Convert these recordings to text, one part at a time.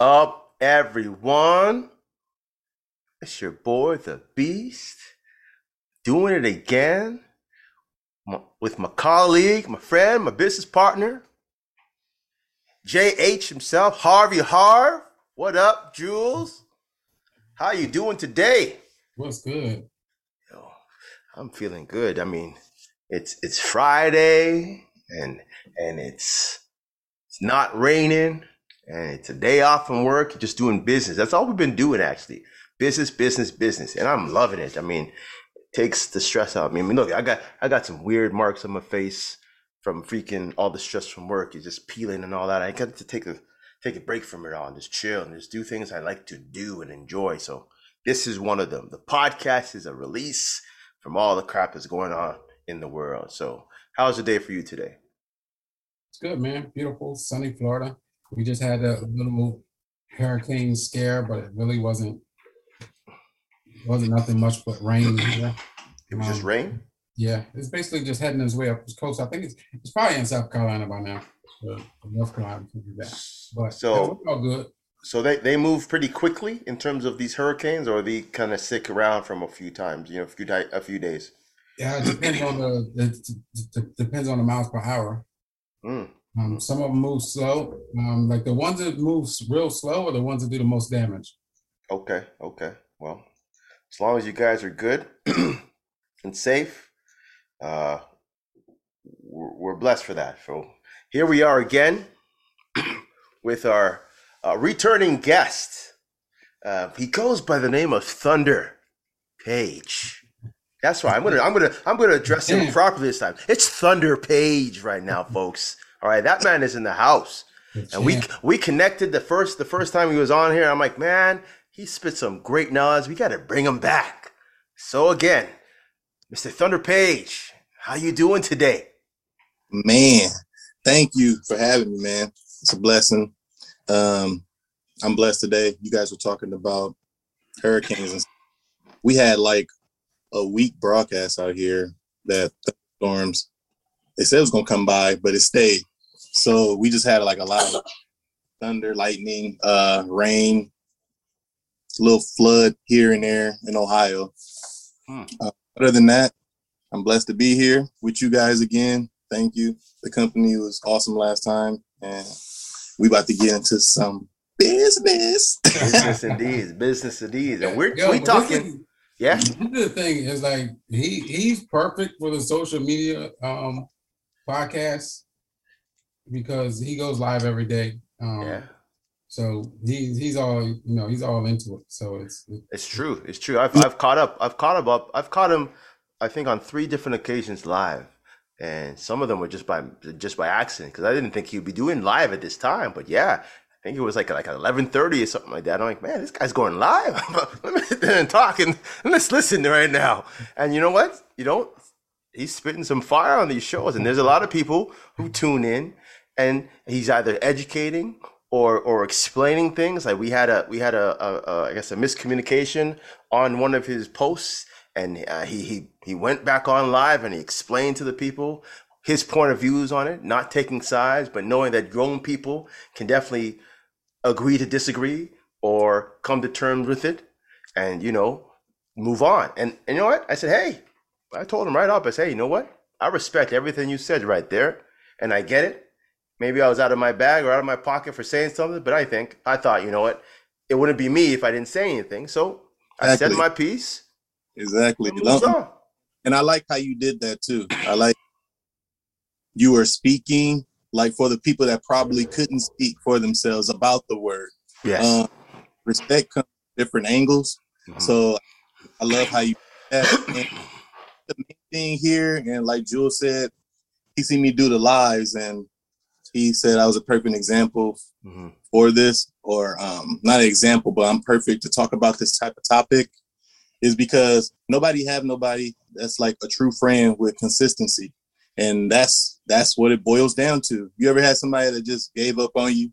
up, everyone? It's your boy, the Beast, doing it again with my colleague, my friend, my business partner, JH himself, Harvey Harv. What up, Jules? How you doing today? What's good? Yo, I'm feeling good. I mean, it's it's Friday and and it's it's not raining and it's a day off from work, just doing business. That's all we've been doing actually. Business, business, business. And I'm loving it. I mean, it takes the stress out of me. I mean, look, I got I got some weird marks on my face from freaking all the stress from work. You're just peeling and all that. I got to take a take a break from it all and just chill and just do things I like to do and enjoy. So this is one of them. The podcast is a release from all the crap that's going on in the world. So how's the day for you today? It's good, man. Beautiful, sunny Florida. We just had a little hurricane scare, but it really wasn't wasn't nothing much but rain here. It was um, just rain. Yeah, it's basically just heading its way up the coast. I think it's it's probably in South Carolina by now. North Carolina, that. But so all good. So they, they move pretty quickly in terms of these hurricanes, or they kind of stick around from a few times, you know, a few a few days. Yeah, it depends on the depends on the miles per hour. Mm. Um, some of them move slow. Um, like the ones that move real slow are the ones that do the most damage. Okay, okay. Well, as long as you guys are good and safe, uh, we're, we're blessed for that. So here we are again with our uh, returning guest. Uh, he goes by the name of Thunder Page. That's right. I'm gonna I'm gonna I'm gonna address him properly this time. It's Thunder Page right now, folks. All right, that man is in the house, and we we connected the first the first time he was on here. I'm like, man, he spit some great knowledge. We got to bring him back. So again, Mr. Thunder Page, how you doing today? Man, thank you for having me, man. It's a blessing. Um, I'm blessed today. You guys were talking about hurricanes and we had like a week broadcast out here that storms. They said it was gonna come by, but it stayed. So we just had like a lot of thunder, lightning, uh, rain, little flood here and there in Ohio. Hmm. Uh, other than that, I'm blessed to be here with you guys again. Thank you. The company was awesome last time, and we about to get into some business. business indeed, business indeed, and we're Yo, we talking. yeah, the thing is like he he's perfect for the social media um podcast because he goes live every day. Um, yeah. So he's he's all you know he's all into it. So it's it's true. It's true. I've I've caught up. I've caught him up. I've caught him. I think on three different occasions live and some of them were just by just by accident because I didn't think he'd be doing live at this time. But yeah, I think it was like like eleven thirty or something like that. I'm like, man, this guy's going live. Let me sit there and talk and, and let's listen right now. And you know what? You know, he's spitting some fire on these shows, and there's a lot of people who tune in, and he's either educating or or explaining things. Like we had a we had a, a, a I guess a miscommunication on one of his posts and uh, he he he went back on live and he explained to the people his point of views on it, not taking sides, but knowing that grown people can definitely agree to disagree or come to terms with it, and you know move on. And, and you know what? I said, hey, I told him right up. I said, hey, you know what? I respect everything you said right there, and I get it. Maybe I was out of my bag or out of my pocket for saying something, but I think I thought, you know what? It wouldn't be me if I didn't say anything. So I said my piece Exactly. And I like how you did that too. I like you were speaking like for the people that probably couldn't speak for themselves about the word. Yes. Um, respect comes different angles. Mm-hmm. So I love how you that. the main thing here, and like Jules said, he seen me do the lives and he said I was a perfect example mm-hmm. for this, or um, not an example, but I'm perfect to talk about this type of topic is because nobody have nobody that's like a true friend with consistency. And that's that's what it boils down to. You ever had somebody that just gave up on you?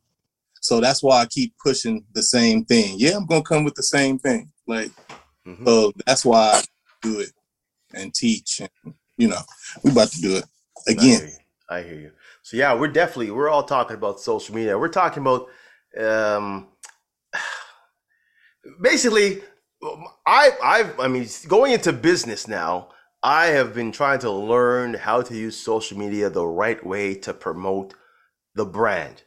So that's why I keep pushing the same thing. Yeah, I'm gonna come with the same thing. Like mm-hmm. so that's why I do it and teach and you know, we about to do it again. I hear, I hear you. So yeah, we're definitely we're all talking about social media. We're talking about um, basically, I I've I mean going into business now. I have been trying to learn how to use social media the right way to promote the brand,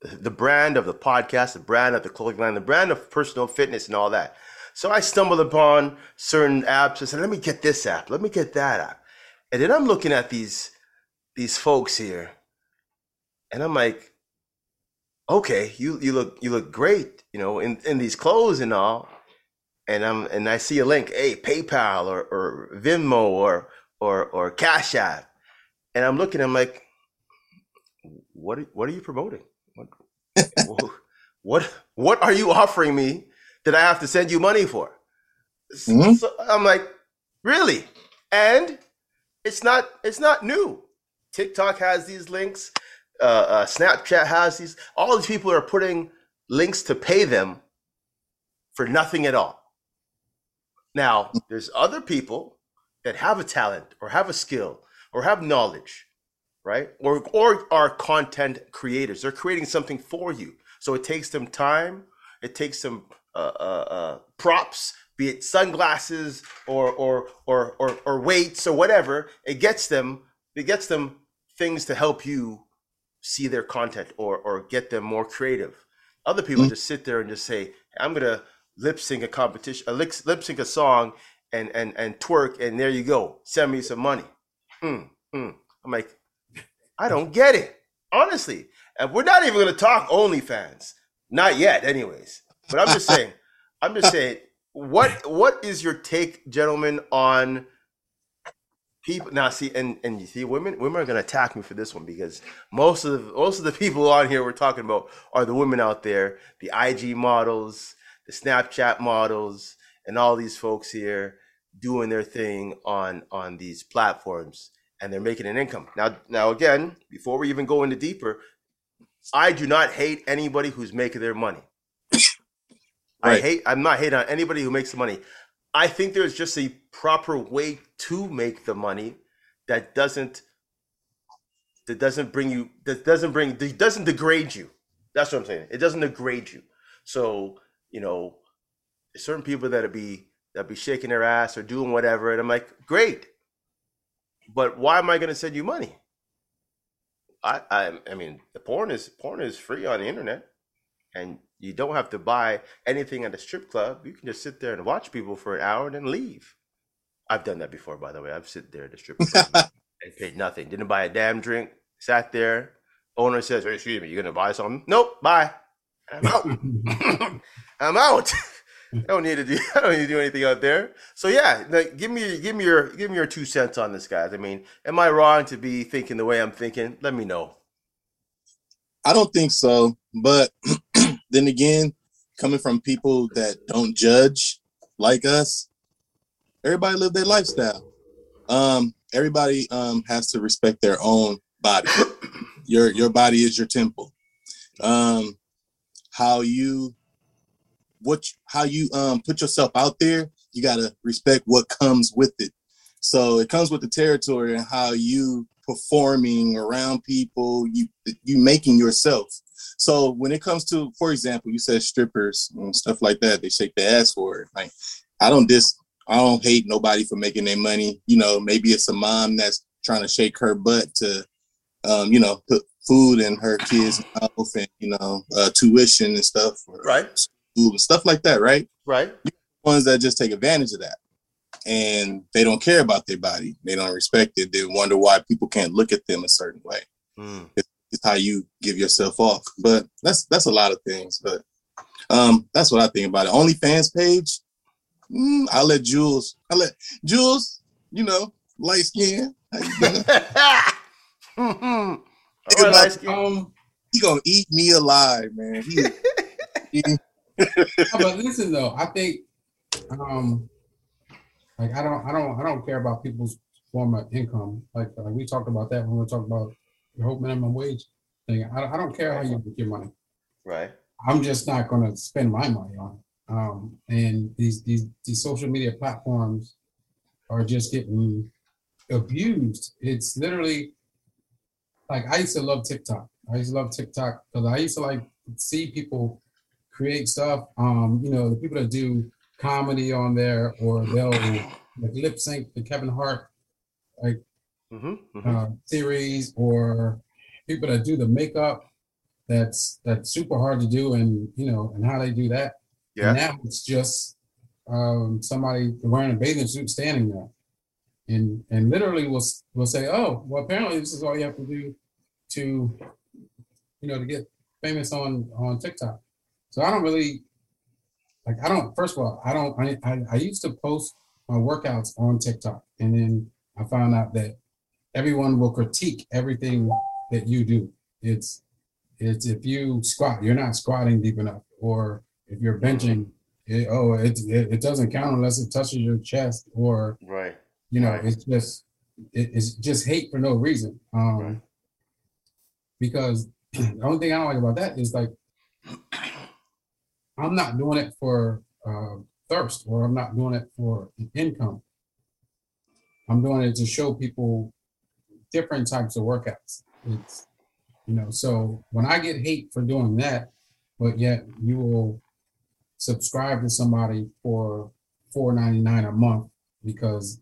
the brand of the podcast, the brand of the clothing line, the brand of personal fitness, and all that. So I stumbled upon certain apps. I said, "Let me get this app. Let me get that app." And then I'm looking at these these folks here, and I'm like, "Okay, you you look you look great, you know, in in these clothes and all." And I'm and I see a link, hey, PayPal or or Venmo or or or Cash App, and I'm looking, I'm like, what are, what are you promoting? What, what what are you offering me that I have to send you money for? Mm-hmm. So I'm like, really? And it's not it's not new. TikTok has these links. Uh, uh, Snapchat has these. All these people are putting links to pay them for nothing at all. Now, there's other people that have a talent or have a skill or have knowledge, right? Or or are content creators. They're creating something for you. So it takes them time. It takes them uh, uh, uh props be it sunglasses or or or or, or weights or whatever it gets them it gets them things to help you see their content or or get them more creative. Other people mm-hmm. just sit there and just say i'm gonna lip sync a competition a lip, sync a song and and and twerk and there you go. Send me some money. Mm, mm. i'm like i don't get it honestly. And we're not even gonna talk onlyfans. Not yet anyways. But i'm just saying i'm just saying what what is your take, gentlemen, on people now see and and you see women women are gonna attack me for this one because most of the most of the people on here we're talking about are the women out there, the IG models, the Snapchat models, and all these folks here doing their thing on on these platforms and they're making an income. Now now again, before we even go into deeper, I do not hate anybody who's making their money. Right. I hate. I'm not hating on anybody who makes the money. I think there's just a proper way to make the money that doesn't that doesn't bring you that doesn't bring doesn't degrade you. That's what I'm saying. It doesn't degrade you. So you know, certain people that be that be shaking their ass or doing whatever, and I'm like, great, but why am I going to send you money? I, I I mean, the porn is porn is free on the internet, and you don't have to buy anything at a strip club. You can just sit there and watch people for an hour and then leave. I've done that before, by the way. I've sit there at the strip club and paid nothing. Didn't buy a damn drink. Sat there. Owner says, hey, "Excuse me, you're gonna buy something?" Nope. Bye. I'm out. I'm out. I don't need to do. I don't need to do anything out there. So yeah, like, give me give me your give me your two cents on this, guys. I mean, am I wrong to be thinking the way I'm thinking? Let me know. I don't think so, but then again, coming from people that don't judge like us, everybody live their lifestyle. Um, everybody um, has to respect their own body. your your body is your temple. Um, how you what how you um, put yourself out there, you gotta respect what comes with it. So it comes with the territory and how you performing around people, you you making yourself. So when it comes to, for example, you said strippers and stuff like that, they shake their ass for it. Like I don't dis I don't hate nobody for making their money. You know, maybe it's a mom that's trying to shake her butt to um, you know, put food in her kids' mouth and, you know, uh, tuition and stuff. right. Food and stuff like that, right? Right. Ones that just take advantage of that. And they don't care about their body. They don't respect it. They wonder why people can't look at them a certain way. Mm. It's is how you give yourself off. But that's that's a lot of things. But um, that's what I think about it. OnlyFans page. Mm, I'll let Jules. I let Jules. You know, light skin. mm-hmm. right, um, he gonna eat me alive, man. He, he, but listen though, I think um like I don't I don't I don't care about people's form of income. Like, like we talked about that when we talked about the whole minimum wage thing. I, I don't care how you make your money. Right. I'm just not going to spend my money on it. Um, and these these these social media platforms are just getting abused. It's literally like I used to love TikTok. I used to love TikTok because I used to like see people create stuff. Um, you know, the people that do comedy on there, or they'll like lip sync the Kevin Hart like mm-hmm, mm-hmm. Uh, series, or people that do the makeup. That's that's super hard to do, and you know, and how they do that. Yeah. And now it's just um, somebody wearing a bathing suit standing there, and and literally will will say, "Oh, well, apparently this is all you have to do to, you know, to get famous on on TikTok." So I don't really like. I don't. First of all, I don't. I I, I used to post my workouts on TikTok, and then I found out that everyone will critique everything that you do. It's it's if you squat, you're not squatting deep enough, or if you're benching, it, oh, it, it, it doesn't count unless it touches your chest, or right, you know, right. it's just it, it's just hate for no reason. Um, right. Because the only thing I don't like about that is like I'm not doing it for uh, thirst, or I'm not doing it for income. I'm doing it to show people different types of workouts. It's you know, so when I get hate for doing that, but yet you will subscribe to somebody for four ninety nine a month because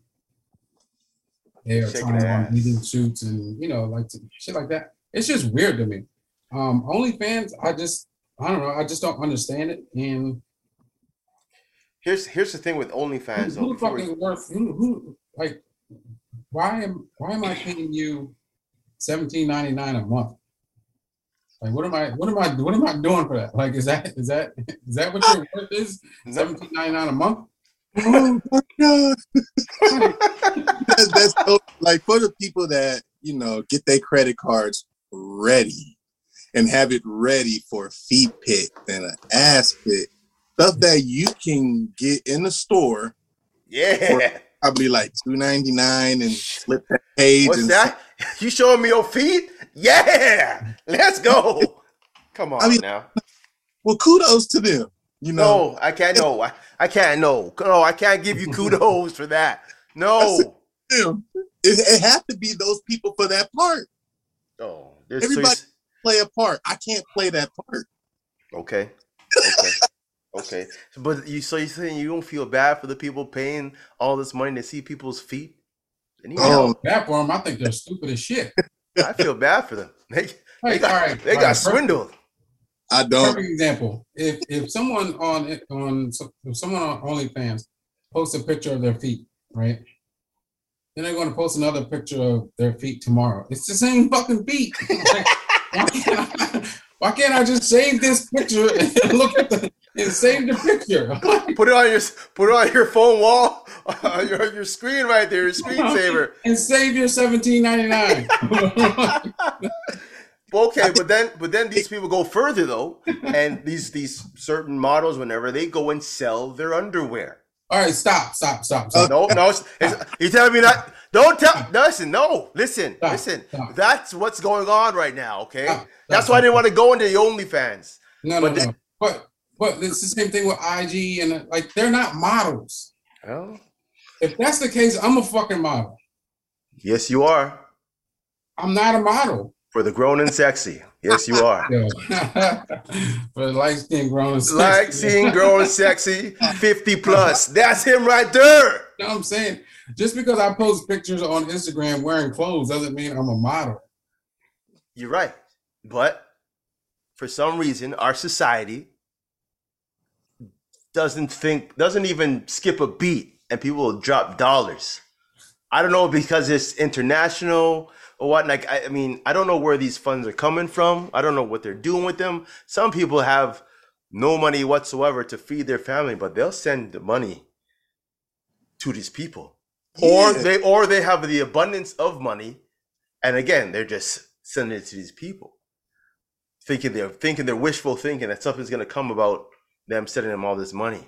they are Shaking trying on meeting shoots and you know like to, shit like that. It's just weird to me. Um, OnlyFans, I just I don't know, I just don't understand it. And here's here's the thing with OnlyFans. Who, who fucking worth? Who, who like? Why am why am I paying you seventeen ninety nine a month? Like, what am I? What am I? What am I doing for that? Like, is that is that is that what your worth is? Seventeen ninety nine a month. Oh my god! that's, that's so, like for the people that you know get their credit cards ready and have it ready for a feet pick and an ass pick, stuff that you can get in the store. Yeah, probably like two ninety nine and flip that page. What's that? You showing me your feet? Yeah, let's go. Come on I mean, now. Well, kudos to them. You know, no, I can't. No, I, I can't. No, no, I can't give you kudos for that. No, it, it has to be those people for that part. Oh, everybody so play a part. I can't play that part. Okay. Okay. Okay. But you so you saying you don't feel bad for the people paying all this money to see people's feet? oh, bad for them. I think they're stupid as shit. I feel bad for them. They, they got, all right, they got right, swindled. I don't. Perfect example. If if someone on on if someone on OnlyFans posts a picture of their feet, right? Then they're going to post another picture of their feet tomorrow. It's the same fucking feet. why, can't I, why can't I just save this picture and look at the and save the picture. put it on your put it on your phone wall, uh, your your screen right there, your screensaver, and save your seventeen ninety nine. okay, but then but then these people go further though, and these these certain models, whenever they go and sell their underwear. All right, stop, stop, stop. stop. No, no, it's, it's, you telling me not? Don't tell. Listen, no, listen, stop, listen. Stop. That's what's going on right now. Okay, that's why I didn't want to go into the OnlyFans. No, but no, no. But but it's the same thing with IG and uh, like they're not models. Oh. If that's the case, I'm a fucking model. Yes, you are. I'm not a model. For the grown and sexy. Yes, you are. For the light skin grown and sexy. Light skin grown sexy, 50 plus. That's him right there. You know what I'm saying? Just because I post pictures on Instagram wearing clothes doesn't mean I'm a model. You're right. But for some reason, our society doesn't think, doesn't even skip a beat, and people will drop dollars. I don't know because it's international or what. Like, I, I mean, I don't know where these funds are coming from. I don't know what they're doing with them. Some people have no money whatsoever to feed their family, but they'll send the money to these people, yeah. or they or they have the abundance of money, and again, they're just sending it to these people, thinking they're thinking they're wishful thinking that something's going to come about them sending them all this money.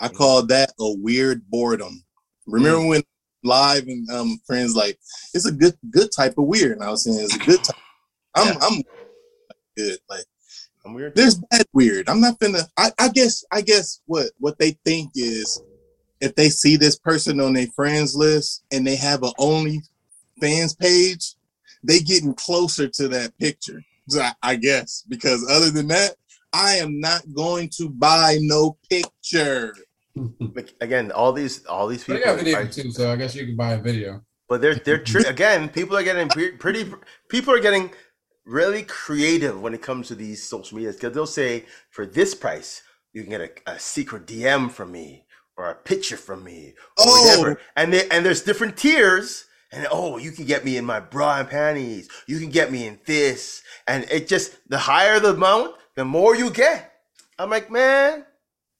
I call that a weird boredom. Remember mm. when live and um friends like it's a good good type of weird. And I was saying it's a good type. I'm yeah. I'm good. Like I'm weird. There's bad weird. I'm not gonna I, I guess I guess what what they think is if they see this person on their friends list and they have a only fans page, they getting closer to that picture. I, I guess because other than that, I am not going to buy no picture. Again, all these all these people. They got video are, too, so I guess you can buy a video. But they're they're tri- again, people are getting pretty. People are getting really creative when it comes to these social medias because they'll say for this price you can get a, a, secret DM from me or a picture from me or oh. whatever. And they, and there's different tiers. And oh, you can get me in my bra and panties. You can get me in this. And it just the higher the amount, the more you get. I'm like, man.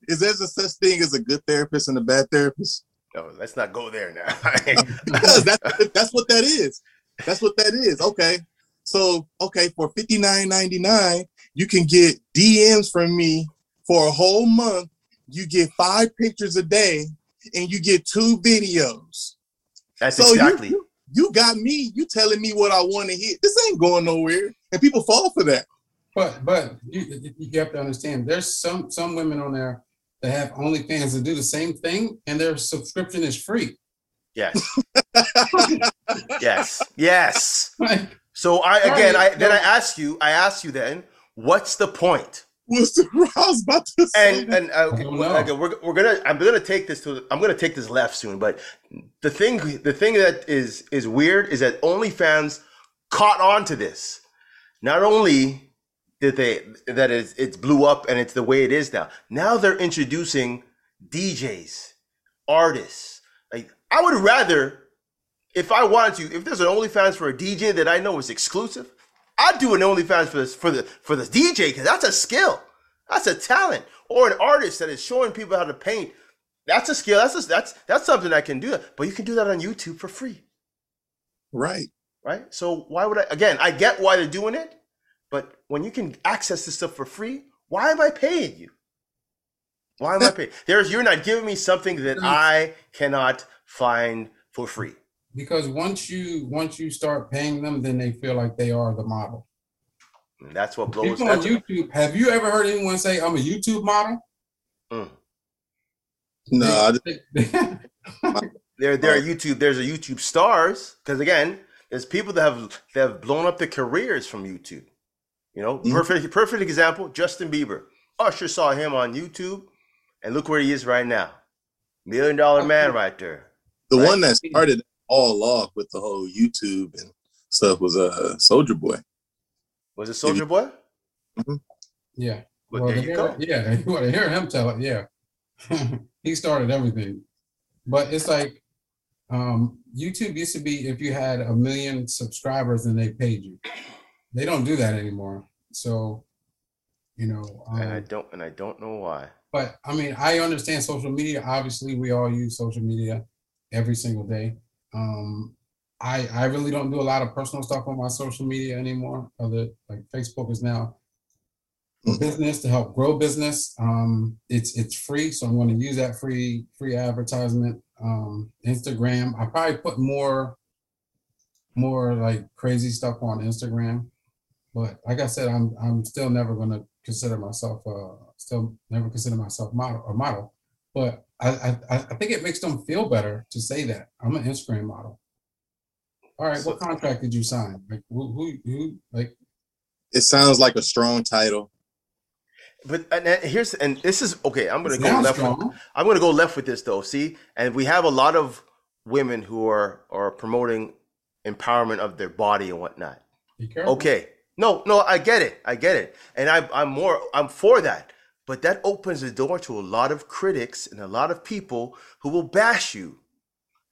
Is there a such thing as a good therapist and a bad therapist? No, let's not go there now. because that's that's what that is. That's what that is. Okay. So okay, for fifty nine ninety nine, you can get DMs from me for a whole month. You get five pictures a day, and you get two videos. That's so exactly. You, you got me. You telling me what I want to hear. This ain't going nowhere, and people fall for that. But but you, you have to understand. There's some some women on there that have OnlyFans that do the same thing, and their subscription is free. Yes. yes. Yes. So I again, I then I ask you, I ask you then, what's the point? What's I was about to say. And and uh, we're, we're, we're gonna I'm gonna take this to I'm gonna take this left soon. But the thing the thing that is is weird is that OnlyFans caught on to this. Not only did they that is it's blew up and it's the way it is now. Now they're introducing DJs, artists. Like I would rather if I wanted to, if there's an OnlyFans for a DJ that I know is exclusive, I'd do an OnlyFans for this for the for the DJ because that's a skill, that's a talent, or an artist that is showing people how to paint. That's a skill. That's a, that's that's something I can do. But you can do that on YouTube for free. Right. Right. So why would I? Again, I get why they're doing it, but when you can access this stuff for free, why am I paying you? Why am I paying? There's you're not giving me something that I cannot find for free because once you once you start paying them, then they feel like they are the model. And that's what blows. People on YouTube. Have you ever heard anyone say, "I'm a YouTube model"? Mm. No. there, there are YouTube. There's a YouTube stars because again, there's people that have that have blown up their careers from YouTube. You know, mm-hmm. perfect perfect example. Justin Bieber. Usher saw him on YouTube, and look where he is right now. Million dollar man right there. The right? one that started all off with the whole YouTube and stuff was uh Soulja Boy. Was it Soulja Boy? Mm-hmm. Yeah. Well, there you go. Yeah, you want to hear him tell it. Yeah, he started everything. But it's like um, YouTube used to be if you had a million subscribers and they paid you. They don't do that anymore. So, you know, um, and I um, don't, and I don't know why. But I mean, I understand social media. Obviously, we all use social media every single day. Um, I I really don't do a lot of personal stuff on my social media anymore. Other like Facebook is now mm-hmm. business to help grow business. Um, it's it's free, so I'm going to use that free free advertisement. Um, Instagram, I probably put more more like crazy stuff on Instagram, but like I said, I'm I'm still never going to consider myself uh still never consider myself model a model, but I, I, I think it makes them feel better to say that I'm an Instagram model. All right, so, what contract did you sign? Like who, who, who, like? It sounds like a strong title. But and here's and this is okay. I'm gonna go left. With, I'm gonna go left with this though. See, and we have a lot of women who are are promoting empowerment of their body and whatnot. Okay, no, no, I get it. I get it, and I, I'm more. I'm for that. But that opens the door to a lot of critics and a lot of people who will bash you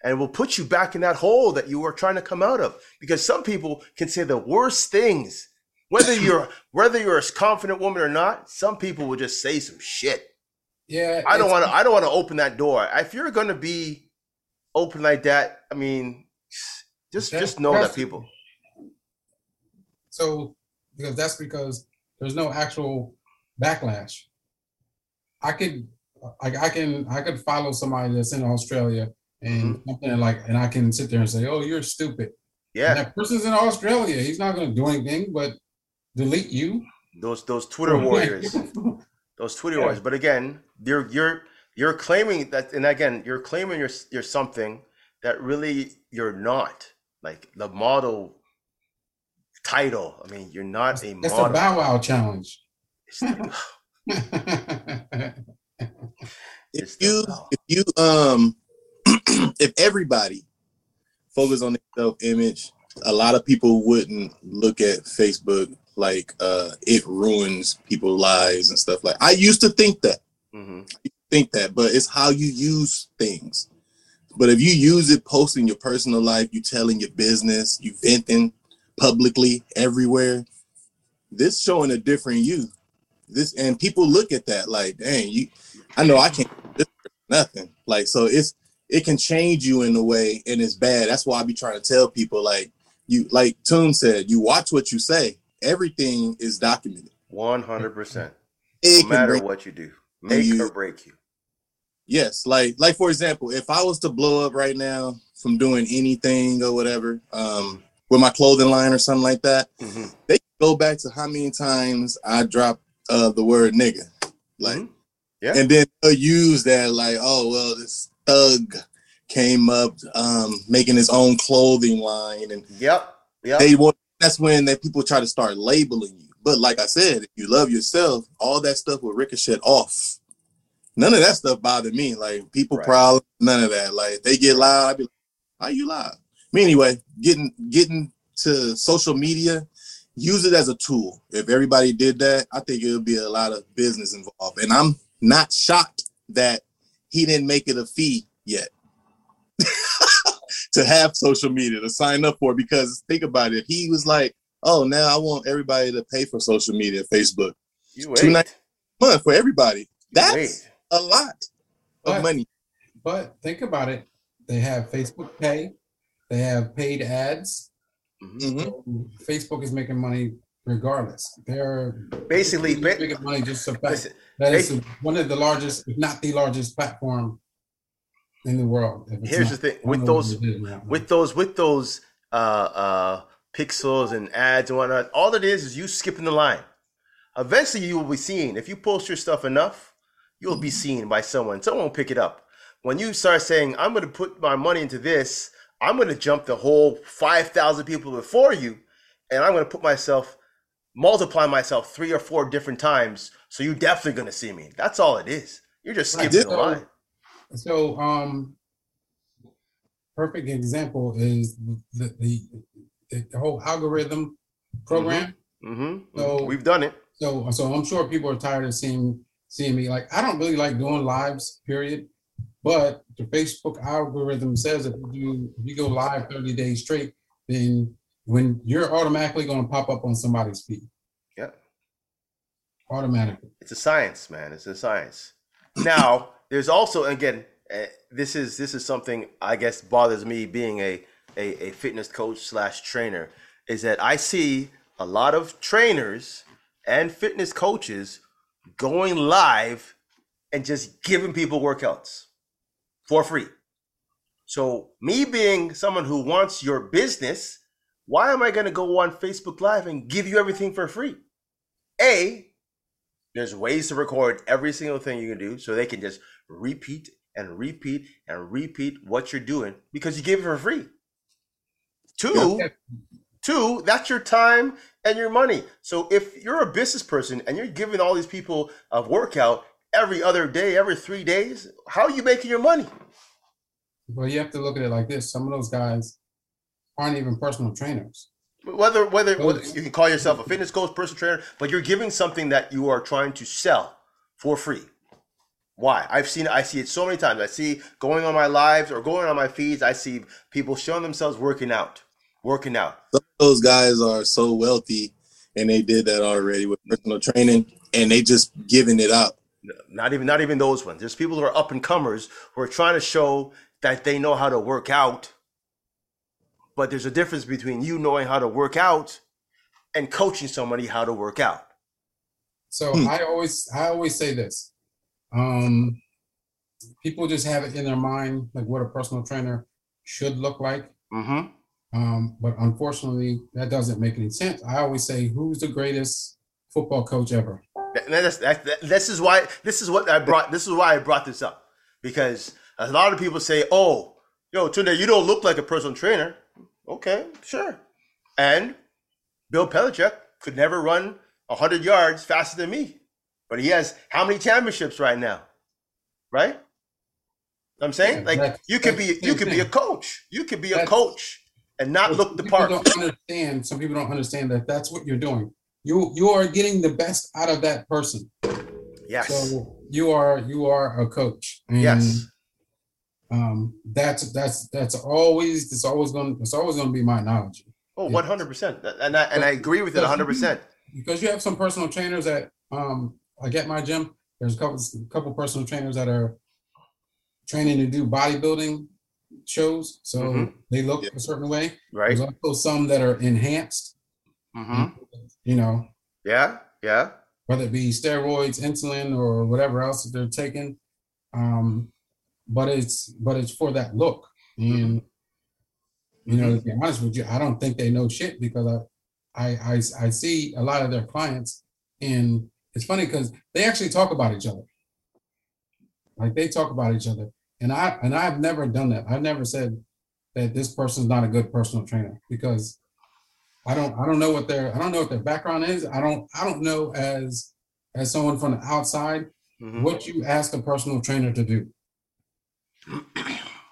and will put you back in that hole that you are trying to come out of. Because some people can say the worst things. Whether you're whether you're a confident woman or not, some people will just say some shit. Yeah. I don't want to I don't want to open that door. If you're gonna be open like that, I mean just just know that people. So because that's because there's no actual backlash. I could like I can I could follow somebody that's in Australia and mm-hmm. something like and I can sit there and say, Oh, you're stupid. Yeah. And that person's in Australia. He's not gonna do anything but delete you. Those those Twitter warriors. those Twitter yeah. warriors. But again, you're you're you're claiming that and again, you're claiming you're you're something that really you're not. Like the model title. I mean, you're not a That's model. a Bow Wow challenge. if you if you um if everybody focus on their self image, a lot of people wouldn't look at Facebook like uh it ruins people's lives and stuff like. I used to think that. Mm-hmm. think that, but it's how you use things. But if you use it posting your personal life, you telling your business, you venting publicly everywhere, this showing a different you. This and people look at that like, dang, you I know I can't nothing. Like so it's it can change you in a way and it's bad. That's why I be trying to tell people like you like Toon said, you watch what you say. Everything is documented. One hundred percent. No matter what you do. Make you, or break you. Yes, like like for example, if I was to blow up right now from doing anything or whatever, um, with my clothing line or something like that, mm-hmm. they go back to how many times I dropped uh, the word nigga, like, mm-hmm. yeah, and then they'll use that like, oh well, this thug came up um, making his own clothing line, and yep, yep. They want that's when that people try to start labeling you. But like I said, if you love yourself, all that stuff will ricochet off. None of that stuff bothered me. Like people right. problems, none of that. Like they get loud, I'd be like, "How you loud?" Me anyway, getting getting to social media, use it as a tool. If everybody did that, I think it would be a lot of business involved. And I'm not shocked that he didn't make it a fee yet to have social media to sign up for. Because think about it, he was like, "Oh, now I want everybody to pay for social media, Facebook, two nights a month for everybody." That's a lot of but, money. But think about it. They have Facebook Pay. They have paid ads. Mm-hmm. So Facebook is making money regardless. They're basically making money just so fast. That is one of the largest, if not the largest platform in the world. Here's not, the thing with those, with those, with those, uh, uh, pixels and ads and whatnot. All it is is you skipping the line. Eventually, you will be seen if you post your stuff enough you'll be seen by someone. Someone will pick it up. When you start saying, I'm going to put my money into this, I'm going to jump the whole 5,000 people before you, and I'm going to put myself, multiply myself three or four different times. So you're definitely going to see me. That's all it is. You're just skipping so, the line. So, um, perfect example is the, the, the whole algorithm program. Mm-hmm. Mm-hmm. So we've done it. So, so I'm sure people are tired of seeing seeing me. Like I don't really like doing lives, period. But the Facebook algorithm says if you do, if you go live 30 days straight, then when you're automatically going to pop up on somebody's feed. Yeah. Automatically. It's a science, man. It's a science. Now, there's also again, uh, this is this is something I guess bothers me being a a, a fitness coach slash trainer is that I see a lot of trainers and fitness coaches going live and just giving people workouts for free. So, me being someone who wants your business, why am I going to go on Facebook Live and give you everything for free? A, there's ways to record every single thing you can do so they can just repeat and repeat and repeat what you're doing because you gave it for free. Two, two, that's your time and your money. So if you're a business person and you're giving all these people a workout every other day, every three days, how are you making your money? Well, you have to look at it like this. Some of those guys aren't even personal trainers. Whether, whether, whether you can call yourself a fitness coach, personal trainer, but you're giving something that you are trying to sell for free. Why? I've seen I see it so many times. I see going on my lives or going on my feeds, I see people showing themselves working out working out. Some of those guys are so wealthy and they did that already with personal training and they just giving it up. Not even not even those ones. There's people who are up and comers who are trying to show that they know how to work out. But there's a difference between you knowing how to work out and coaching somebody how to work out. So hmm. I always I always say this. Um people just have it in their mind like what a personal trainer should look like. Mm-hmm. Um, but unfortunately, that doesn't make any sense. I always say, who's the greatest football coach ever? That's, that, this is why this is what I brought. This is why I brought this up because a lot of people say, "Oh, yo, Tunde, you don't look like a personal trainer." Okay, sure. And Bill Belichick could never run hundred yards faster than me. but he has how many championships right now? Right? I'm saying like that's, you could be you could be a coach. You could be a coach and not look the part. Don't understand. Some people don't understand that that's what you're doing. You you are getting the best out of that person. Yes. So you are you are a coach. And, yes. Um, that's that's that's always it's always going it's always going to be my analogy. Oh, Oh, one hundred percent, and I and I agree with it one hundred percent. Because you have some personal trainers that um like at my gym. There's a couple a couple personal trainers that are training to do bodybuilding shows, so mm-hmm. they look yeah. a certain way. Right. There's also some that are enhanced. Mm-hmm. You know. Yeah. Yeah. Whether it be steroids, insulin, or whatever else that they're taking, um, but it's but it's for that look. And mm-hmm. you know, to be honest with you, I don't think they know shit because I I I, I see a lot of their clients, and it's funny because they actually talk about each other. Like they talk about each other. And I and I've never done that. I've never said that this person's not a good personal trainer because I don't I don't know what their I don't know what their background is. I don't I don't know as as someone from the outside mm-hmm. what you ask a personal trainer to do.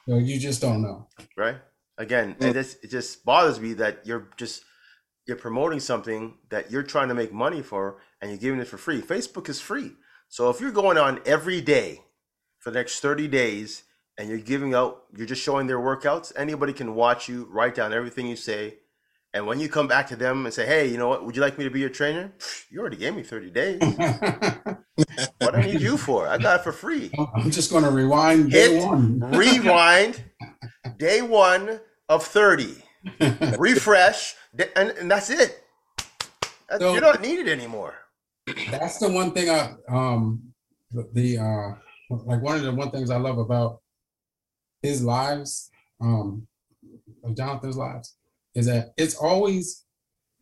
so you just don't know. Right. Again, and this it just bothers me that you're just you're promoting something that you're trying to make money for and you're giving it for free. Facebook is free. So if you're going on every day for the next 30 days and you're giving out, you're just showing their workouts, anybody can watch you, write down everything you say. And when you come back to them and say, hey, you know what, would you like me to be your trainer? You already gave me 30 days. what I need you for? I got it for free. I'm just going to rewind day Hit, one. rewind day one of 30. Refresh, and, and that's it. So, you don't need it anymore. That's the one thing I, um, the, the uh, like one of the one things I love about his lives, um, of Jonathan's lives, is that it's always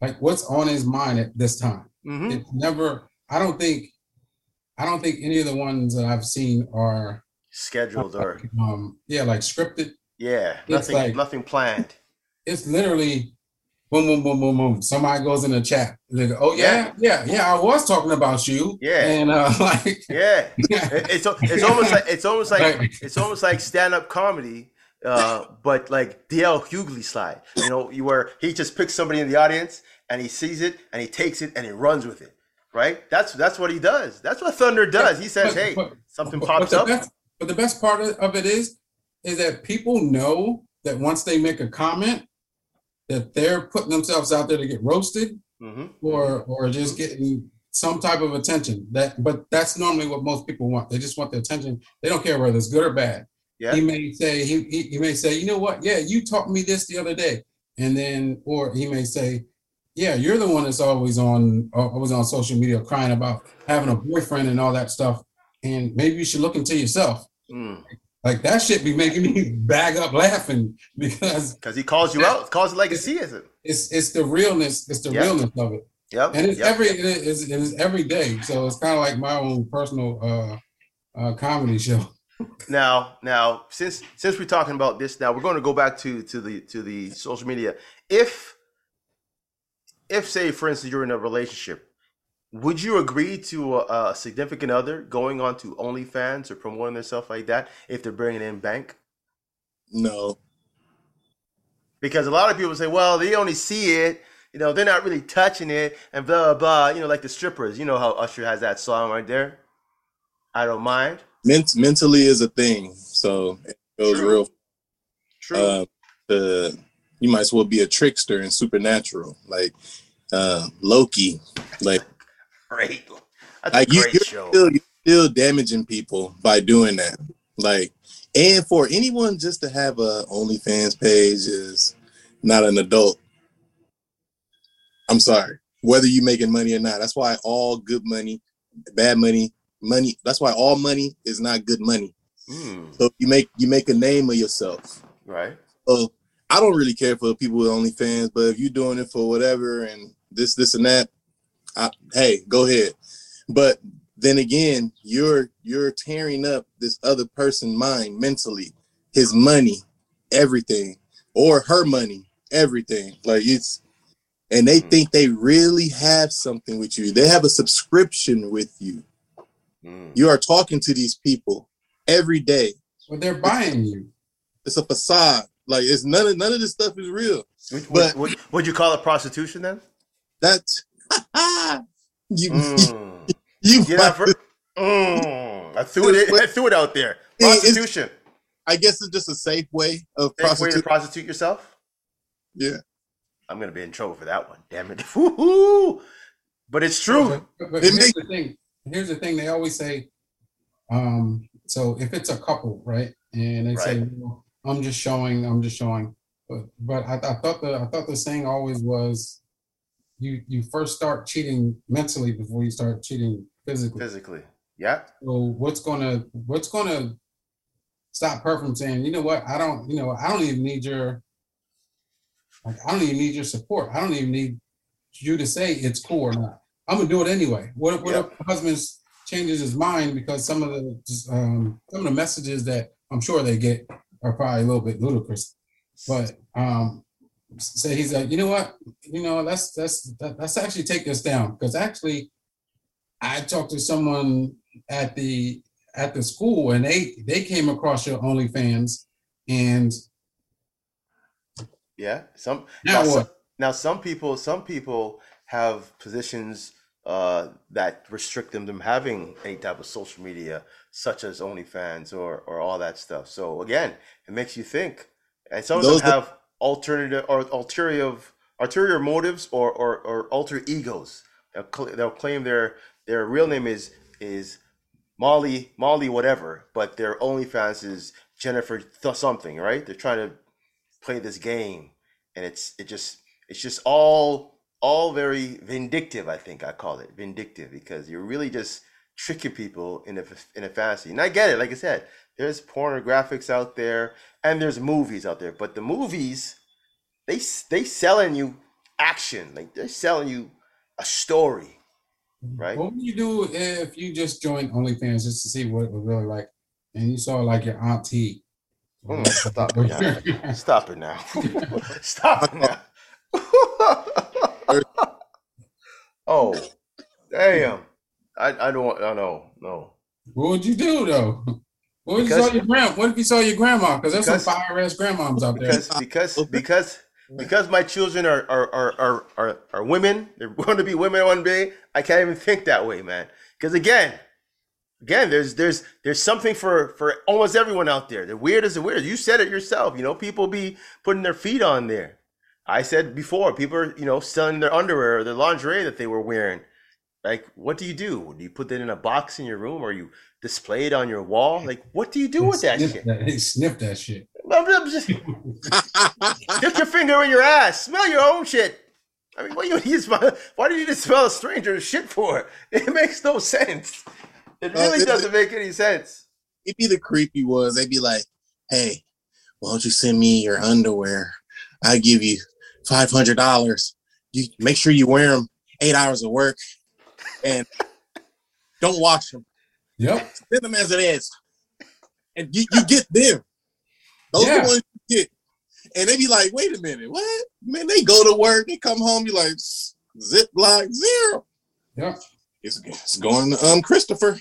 like what's on his mind at this time. Mm-hmm. It's never. I don't think. I don't think any of the ones that I've seen are scheduled or um yeah like scripted. Yeah, nothing. Like, nothing planned. It's literally boom, boom, boom, boom, boom. Somebody goes in the chat. They go, oh yeah, yeah, yeah, yeah. I was talking about you. Yeah, and uh, like yeah, it's it's almost like it's almost like right. it's almost like stand up comedy. Uh, but like DL Hughley slide, you know, you where he just picks somebody in the audience and he sees it and he takes it and he runs with it, right? That's that's what he does. That's what Thunder does. He says, but, "Hey, but, something pops up." Best, but the best part of it is, is that people know that once they make a comment, that they're putting themselves out there to get roasted mm-hmm. or or just getting some type of attention. That but that's normally what most people want. They just want the attention. They don't care whether it's good or bad. Yeah. He may say he, he, he may say, you know what? Yeah, you taught me this the other day, and then or he may say, yeah, you're the one that's always on always on social media crying about having a boyfriend and all that stuff, and maybe you should look into yourself. Mm. Like that shit be making me bag up laughing because because he calls you out, calls it like it's, it is. It's it's the realness, it's the yep. realness of it. Yep. And it's yep. every it is, it is every day. So it's kind of like my own personal uh, uh, comedy show. Now, now since since we're talking about this, now we're going to go back to to the to the social media. If if say for instance you're in a relationship would you agree to a, a, significant other going on to OnlyFans or promoting themselves like that if they're bringing in bank? No. Because a lot of people say, well, they only see it, you know, they're not really touching it, and blah, blah, blah. You know, like the strippers. You know how Usher has that song right there? I don't mind. Ment- mentally is a thing. So it goes True. real. True. Uh, the, you might as well be a trickster in Supernatural. Like, uh, Loki. Like, great. That's like you, are show. Still, you're still damaging people by doing that. Like, and for anyone just to have a OnlyFans page is not an adult. I'm sorry. Whether you're making money or not, that's why all good money, bad money, money. That's why all money is not good money. Mm. So you make you make a name of yourself. Right. So I don't really care for people with OnlyFans, but if you're doing it for whatever and this, this, and that, I, hey, go ahead. But then again, you're you're tearing up this other person's mind mentally, his money, everything, or her money, everything. Like it's and they mm. think they really have something with you. They have a subscription with you. Mm. You are talking to these people every day. Well, they're buying you. It's a facade. Like it's none of none of this stuff is real. Would, but would, would you call it prostitution then? That's you. Mm. You. Yeah, for, mm. I threw it. I threw it out there. Prostitution. I guess it's just a safe way of safe prostitute. way to prostitute yourself. Yeah. I'm gonna be in trouble for that one. Damn it. Woo-hoo! But it's true. But, but, here's makes- the thing. Here's the thing. They always say, um, so if it's a couple, right, and they right. say, well, "I'm just showing. I'm just showing," but but I, I thought the I thought the saying always was, you you first start cheating mentally before you start cheating physically. Physically, yeah. So what's gonna what's gonna stop her from saying, you know what, I don't, you know, I don't even need your, like, I don't even need your support. I don't even need you to say it's cool or not. I'm gonna do it anyway. What if, what yep. if husband changes his mind because some of the um, some of the messages that I'm sure they get are probably a little bit ludicrous, but um, say he's like, you know what, you know, let's let's let's actually take this down because actually, I talked to someone at the at the school and they they came across your OnlyFans and yeah, some now, now, some, now some people some people have positions uh, that restrict them from having any type of social media, such as OnlyFans or or all that stuff. So again, it makes you think. And some Those of them have that- alternative or ulterior ulterior motives or or, or alter egos. They'll, cl- they'll claim their their real name is is Molly, Molly, whatever, but their OnlyFans is Jennifer th- something, right? They're trying to play this game, and it's it just it's just all all very vindictive. I think I call it vindictive because you're really just tricking people in a in a fantasy. And I get it. Like I said, there's pornographics out there, and there's movies out there, but the movies they they selling you action, like they're selling you a story right? What would you do if you just joined OnlyFans just to see what it was really like, and you saw like your auntie? Mm, stop it now! stop it now! stop it now! oh, damn! I I don't I know no. What would you do though? What if you saw your grand? What if you saw your grandma? Because there's some fire ass grandmoms out there. Because because because because my children are are, are are are are women. They're going to be women one day. I can't even think that way, man. Because again, again, there's there's there's something for for almost everyone out there. The weird is the weird. You said it yourself. You know, people be putting their feet on there. I said before, people are you know selling their underwear or their lingerie that they were wearing. Like, what do you do? Do you put that in a box in your room, or you display it on your wall? Like, what do you do they with that shit? That, they sniff that shit. just, dip your finger in your ass. Smell your own shit. I mean, what do you smell? Why do you just smell a stranger's shit for? It makes no sense. It uh, really uh, doesn't make any sense. It'd be the creepy ones. They'd be like, "Hey, why don't you send me your underwear? I give you five hundred dollars. You make sure you wear them eight hours of work, and don't wash them. Yep, send them as it is, and you, you get them. Those yeah. are the ones you get. And they be like, wait a minute, what? Man, they go to work, they come home, you like zip like zero. Yeah. It's, it's going to um Christopher.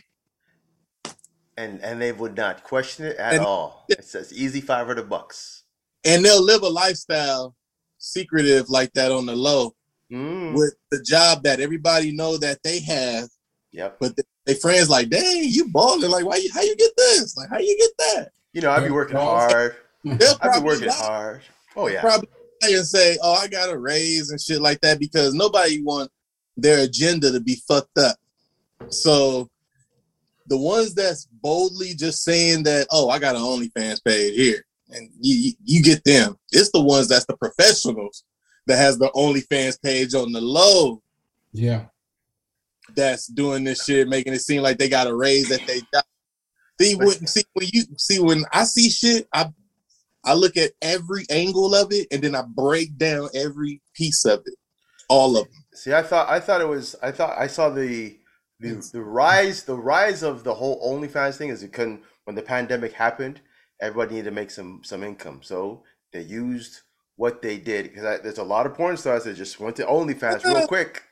And and they would not question it at and, all. It says easy five hundred bucks. And they'll live a lifestyle secretive like that on the low mm. with the job that everybody know that they have. Yep. But they friends like, dang, you balling. Like, why you how you get this? Like, how you get that? You know, I'd be working hard. I'd be working hard. Oh yeah. Probably and say, "Oh, I got a raise and shit like that," because nobody want their agenda to be fucked up. So the ones that's boldly just saying that, "Oh, I got an OnlyFans page here," and you you get them. It's the ones that's the professionals that has the OnlyFans page on the low. Yeah. That's doing this shit, making it seem like they got a raise that they got See when see when you see when I see shit, I I look at every angle of it and then I break down every piece of it, all of them. See, I thought I thought it was I thought I saw the the, the rise the rise of the whole OnlyFans thing is it couldn't when the pandemic happened, everybody needed to make some some income, so they used what they did because there's a lot of porn stars that just went to OnlyFans real quick,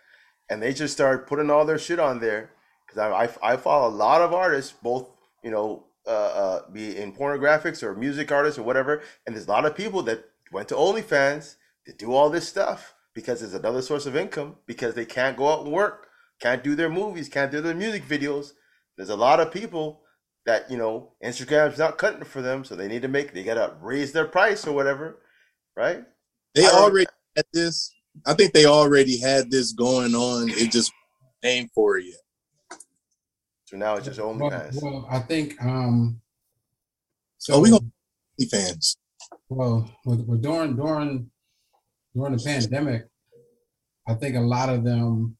and they just started putting all their shit on there because I, I, I follow a lot of artists, both you know, uh, uh, be in pornographics or music artists or whatever, and there's a lot of people that went to OnlyFans to do all this stuff because it's another source of income because they can't go out and work, can't do their movies, can't do their music videos. There's a lot of people that you know Instagram's not cutting for them, so they need to make they gotta raise their price or whatever, right? They already had this. I think they already had this going on. It just ain't for it yet. So now it's just OnlyFans. Well, well, I think um so oh, we gonna be fans. Well, with, with during during during the pandemic, I think a lot of them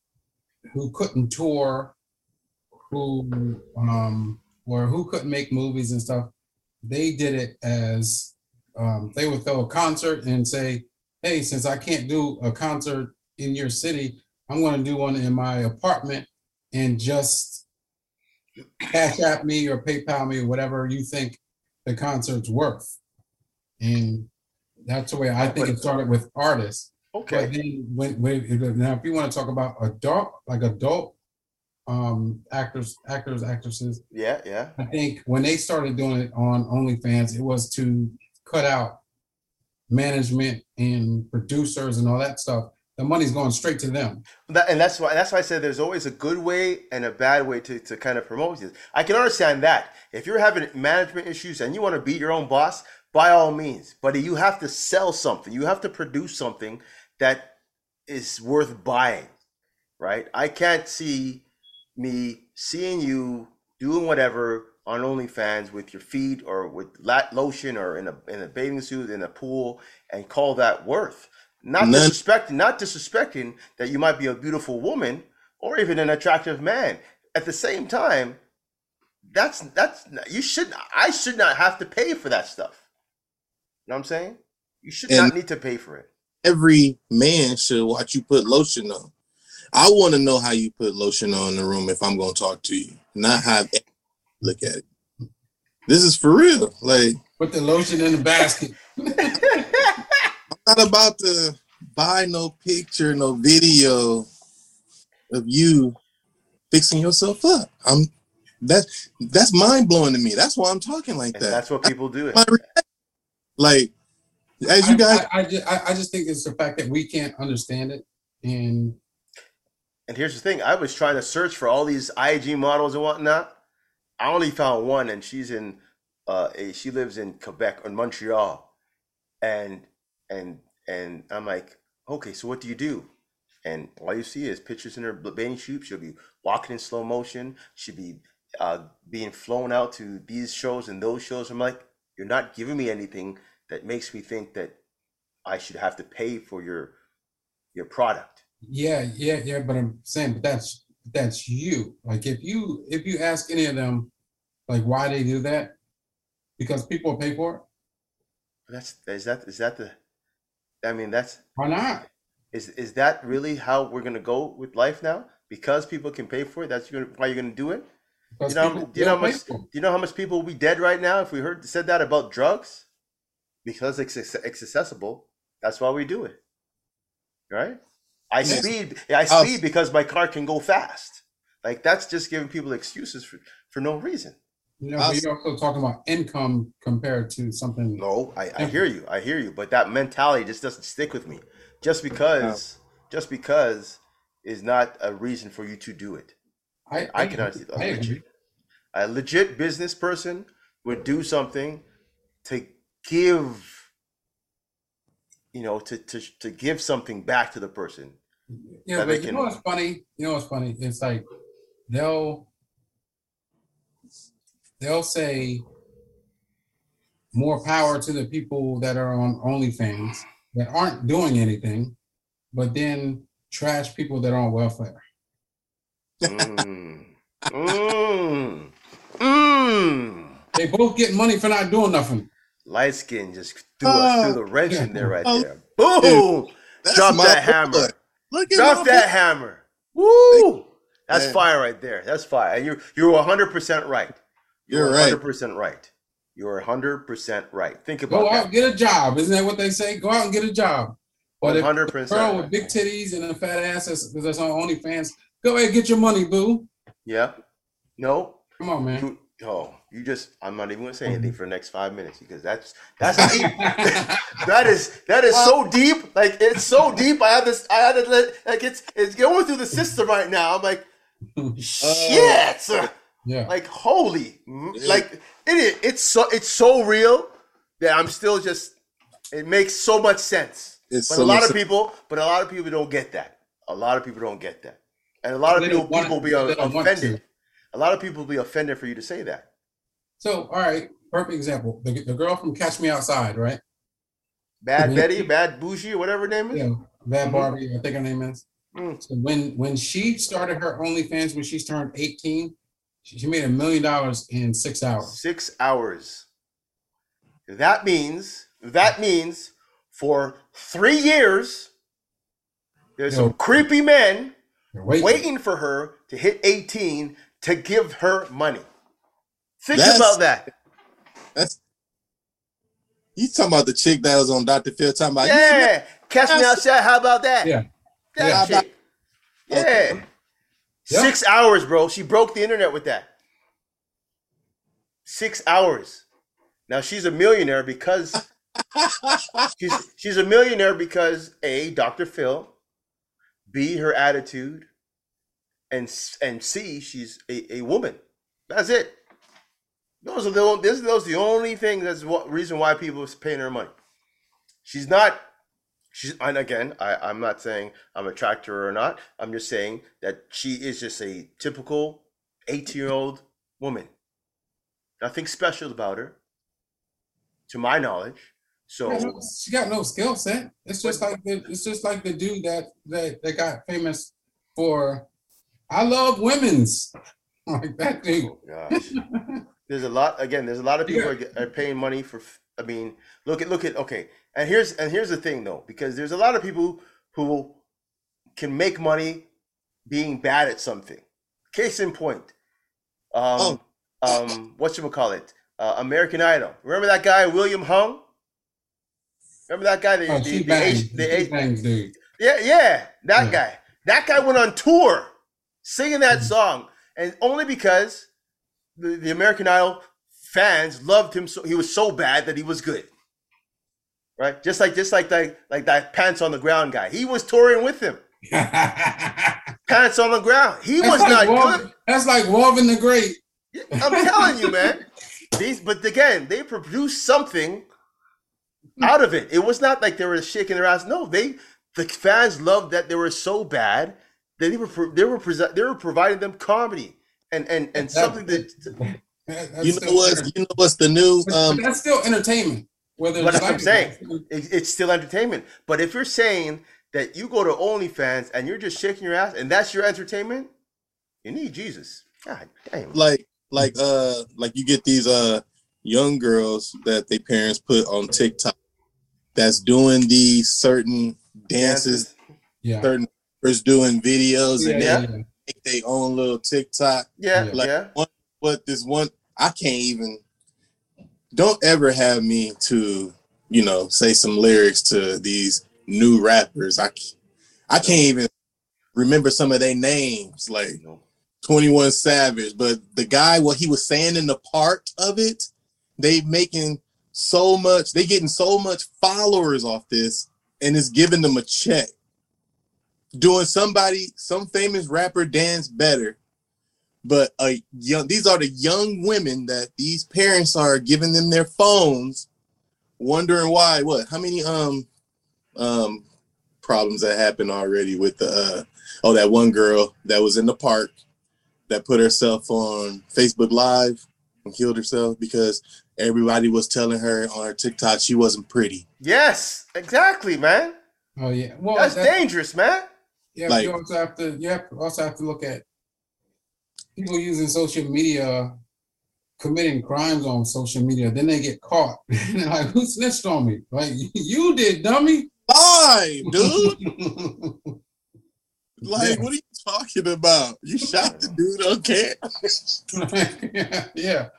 who couldn't tour, who um, or who couldn't make movies and stuff, they did it as um, they would throw a concert and say, "Hey, since I can't do a concert in your city, I'm going to do one in my apartment and just Cash App me or PayPal me or whatever you think the concert's worth." And that's the way I think it started with artists. Okay. But then when, when now if you want to talk about adult like adult um actors actors actresses yeah yeah i think when they started doing it on onlyfans it was to cut out management and producers and all that stuff the money's going straight to them that, and that's why that's why i said there's always a good way and a bad way to, to kind of promote this i can understand that if you're having management issues and you want to beat your own boss by all means. But you have to sell something. You have to produce something that is worth buying, right? I can't see me seeing you doing whatever on OnlyFans with your feet or with lotion or in a in a bathing suit in a pool and call that worth. Not None. disrespecting, not disrespecting that you might be a beautiful woman or even an attractive man. At the same time, that's that's you should I should not have to pay for that stuff. You know what I'm saying? You should and not need to pay for it. Every man should watch you put lotion on. I want to know how you put lotion on in the room if I'm going to talk to you, not have look at it. This is for real. Like put the lotion in the basket. I'm not about to buy no picture, no video of you fixing yourself up. I'm that's that's mind blowing to me. That's why I'm talking like and that. That's what people do. It. Like, as you guys, I, I, I, just, I, just think it's the fact that we can't understand it, and and here's the thing: I was trying to search for all these IG models and whatnot. I only found one, and she's in, uh, a, she lives in Quebec or Montreal, and and and I'm like, okay, so what do you do? And all you see is pictures in her bathing suit. She'll be walking in slow motion. She'll be uh, being flown out to these shows and those shows. I'm like, you're not giving me anything that makes me think that I should have to pay for your your product. Yeah, yeah, yeah. But I'm saying, but that's that's you. Like if you if you ask any of them, like why they do that, because people pay for it. That's is that is that the? I mean, that's why not. Is is that really how we're gonna go with life now? Because people can pay for it. That's why you're gonna do it. Do you know, do you know how much? Do you know how much people will be dead right now if we heard said that about drugs? Because it's, it's accessible. That's why we do it, right? I yes. speed. I oh. speed because my car can go fast. Like that's just giving people excuses for for no reason. You know, but you're also talking about income compared to something. No, I, I hear you. I hear you. But that mentality just doesn't stick with me. Just because, just because, is not a reason for you to do it. I, I, can understand. I legit, a legit business person would do something to give, you know, to to to give something back to the person. Yeah, but you know what's funny? You know what's funny? It's like they'll they'll say more power to the people that are on OnlyFans that aren't doing anything, but then trash people that are on welfare. mm. Mm. Mm. They both get money for not doing nothing. Light skin just threw, uh, threw the wrench yeah. in there right uh, there. Boom! Drop that hammer. Look at Drop that hammer. Woo! That's Man. fire right there. That's fire. And you're you're 100 percent right. You're, you're 100 percent right. You're 100 percent right. Think about Go out that. get a job. Isn't that what they say? Go out and get a job. But 100 percent. Girl with big titties and a fat ass, because that's on OnlyFans. Go ahead, get your money, boo. Yeah. No. Come on, man. You, oh, you just I'm not even gonna say anything for the next five minutes because that's that's deep. that is that is so deep. Like it's so deep. I have this I had to let like it's it's going through the system right now. I'm like shit. yeah. Like holy like it it's so it's so real that I'm still just it makes so much sense. It's but so a lot of people but a lot of people don't get that. A lot of people don't get that. And a lot of people people be they don't want offended. A lot of people be offended for you to say that. So, all right, perfect example. The, the girl from Catch Me Outside, right? Bad Mhm. Betty, Bad Bougie, or whatever her name is. Yeah, Bad Mhm. Barbie, I think her name is. Mm. So when when she started her OnlyFans when she's turned 18, she, she made a million dollars in six hours. Six hours. That means that means for three years, there's Yo. some creepy men Wait, waiting for her to hit 18 to give her money. Think That's- about that. That's you talking about the chick that was on Dr. Phil talking about Yeah. Catch me That's- outside. How about that? Yeah. That Yeah. chick. Yeah. Okay. Yeah. Six hours, bro. She broke the internet with that. Six hours. Now she's a millionaire because she's she's a millionaire because A, Dr. Phil, B, her attitude, and and C, she's a, a woman. That's it. Those are the only, this, those the only things that's what reason why people is paying her money. She's not she's and again, I, I'm not saying I'm attracted to her or not. I'm just saying that she is just a typical 18 year old woman. Nothing special about her, to my knowledge. So she got no skill set. It's just like the it's just like the dude that that, that got famous for I love women's like that dude. Oh. there's a lot again there's a lot of people are, are paying money for i mean look at look at okay and here's and here's the thing though because there's a lot of people who can make money being bad at something case in point um um what you call it uh, american idol remember that guy william hung remember that guy the, Oh, the, the, bangs, the H- bangs dude. yeah, yeah, that Yeah. guy. That guy went on tour singing that song, and only because the, the American Idol fans loved him so he was so bad that he was good. Right? Just like just like that like that pants on the ground guy. He was touring with him. Pants on the ground. He was like not Wolf- good. That's like Wolven the Great. I'm telling you, man. These, but again, they produced something out of it. It was not like they were shaking their ass. No, they the fans loved that they were so bad that they were they were they were providing them comedy and and and That- something that. That- that's You know still what's you know what's the new um that's still entertainment. Whether But it's what I'm saying. It, it's still entertainment. But if you're saying that you go to OnlyFans and you're just shaking your ass and that's your entertainment, you need Jesus. God damn. like like uh like you get these uh young girls that their parents put on TikTok that's doing these certain dances, Yeah. certain rappers doing videos Yeah, and yeah, Yeah. yeah. Make their own little TikTok. Yeah, Yeah. Like yeah. one but this one I can't even don't ever have me to, you know, say some lyrics to these new rappers. I, I can't even remember some of their names. Like 21 Savage, but the guy, what he was saying in the part of it, they making so much, they getting so much followers off this, and it's giving them a check. Doing somebody, some famous rapper dance better, but a young, these are the young women that these parents are giving them their phones, wondering why. What? How many um um problems that happened already with the uh oh that one girl that was in the park that put herself on Facebook Live and killed herself because everybody was telling her on her TikTok she wasn't pretty. Yes, exactly, man. Oh yeah. Well, That's that- dangerous, man. Yeah, Like- you also have to you have also have to look at people using social media committing crimes on social media, then they get caught. And like, who snitched on me? Like you did, dummy. Live, dude. yeah. like, what are you talking about? You shot the dude on camera. yeah.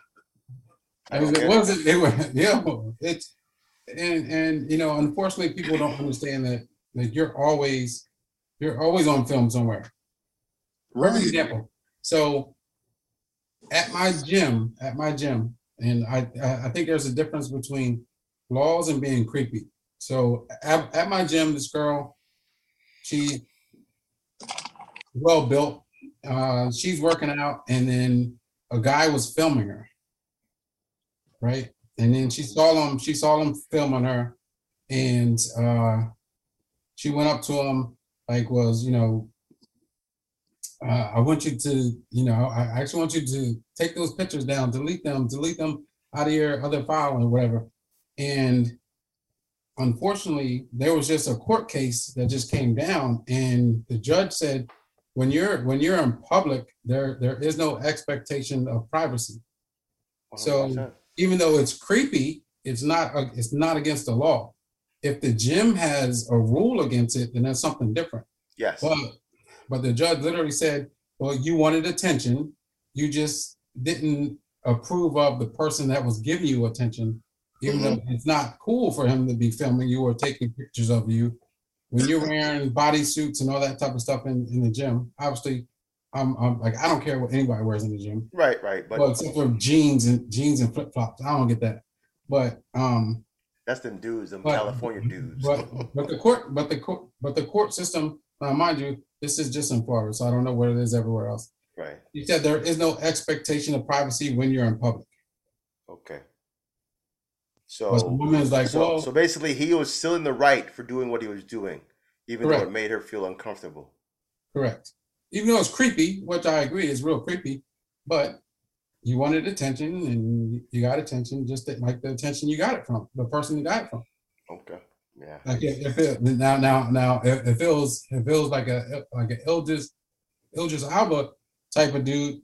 I mean, Okay. it wasn't. They were. Yeah. It's and and you know, unfortunately, people don't understand that that you're always you're always on film somewhere. Right. example. So at my gym, at my gym, and I I think there's a difference between laws and being creepy. So at, at my gym, this girl, she well built. Uh, she's working out, and then a guy was filming her, right? And then she saw him. She saw him filming her, and uh, she went up to him like was you know uh, I want you to, you know, I actually want you to take those pictures down, delete them, delete them out of your other file or whatever. And unfortunately, there was just a court case that just came down, and the judge said, when you're when you're in public, there there is no expectation of privacy. 100%. So even though it's creepy, it's not it's not against the law. If the gym has a rule against it, then that's something different. Yes. But but the judge literally said, well, you wanted attention. You just didn't approve of the person that was giving you attention, even mm-hmm. though it's not cool for him to be filming you or taking pictures of you. When you're wearing body suits and all that type of stuff in, in the gym, obviously, I'm, I'm like, I don't care what anybody wears in the gym. Right, right. But well, except for jeans and jeans and flip flops. I don't get that. But um that's them dudes, them but, California dudes. But but the court, but the court, but the court system, uh, mind you, this is just in Florida, so I don't know what it is everywhere else. Right. You said there is no expectation of privacy when you're in public. Okay. So the woman's like, so, well, so basically, he was still in the right for doing what he was doing, even correct. though it made her feel uncomfortable. Correct. Even though it's creepy, which I agree is real creepy, but you wanted attention and you got attention, just like the attention you got it from the person you got it from. Okay. Yeah. Like if, it now now now it, it feels it feels like a like an Idris Idris Elba type of dude,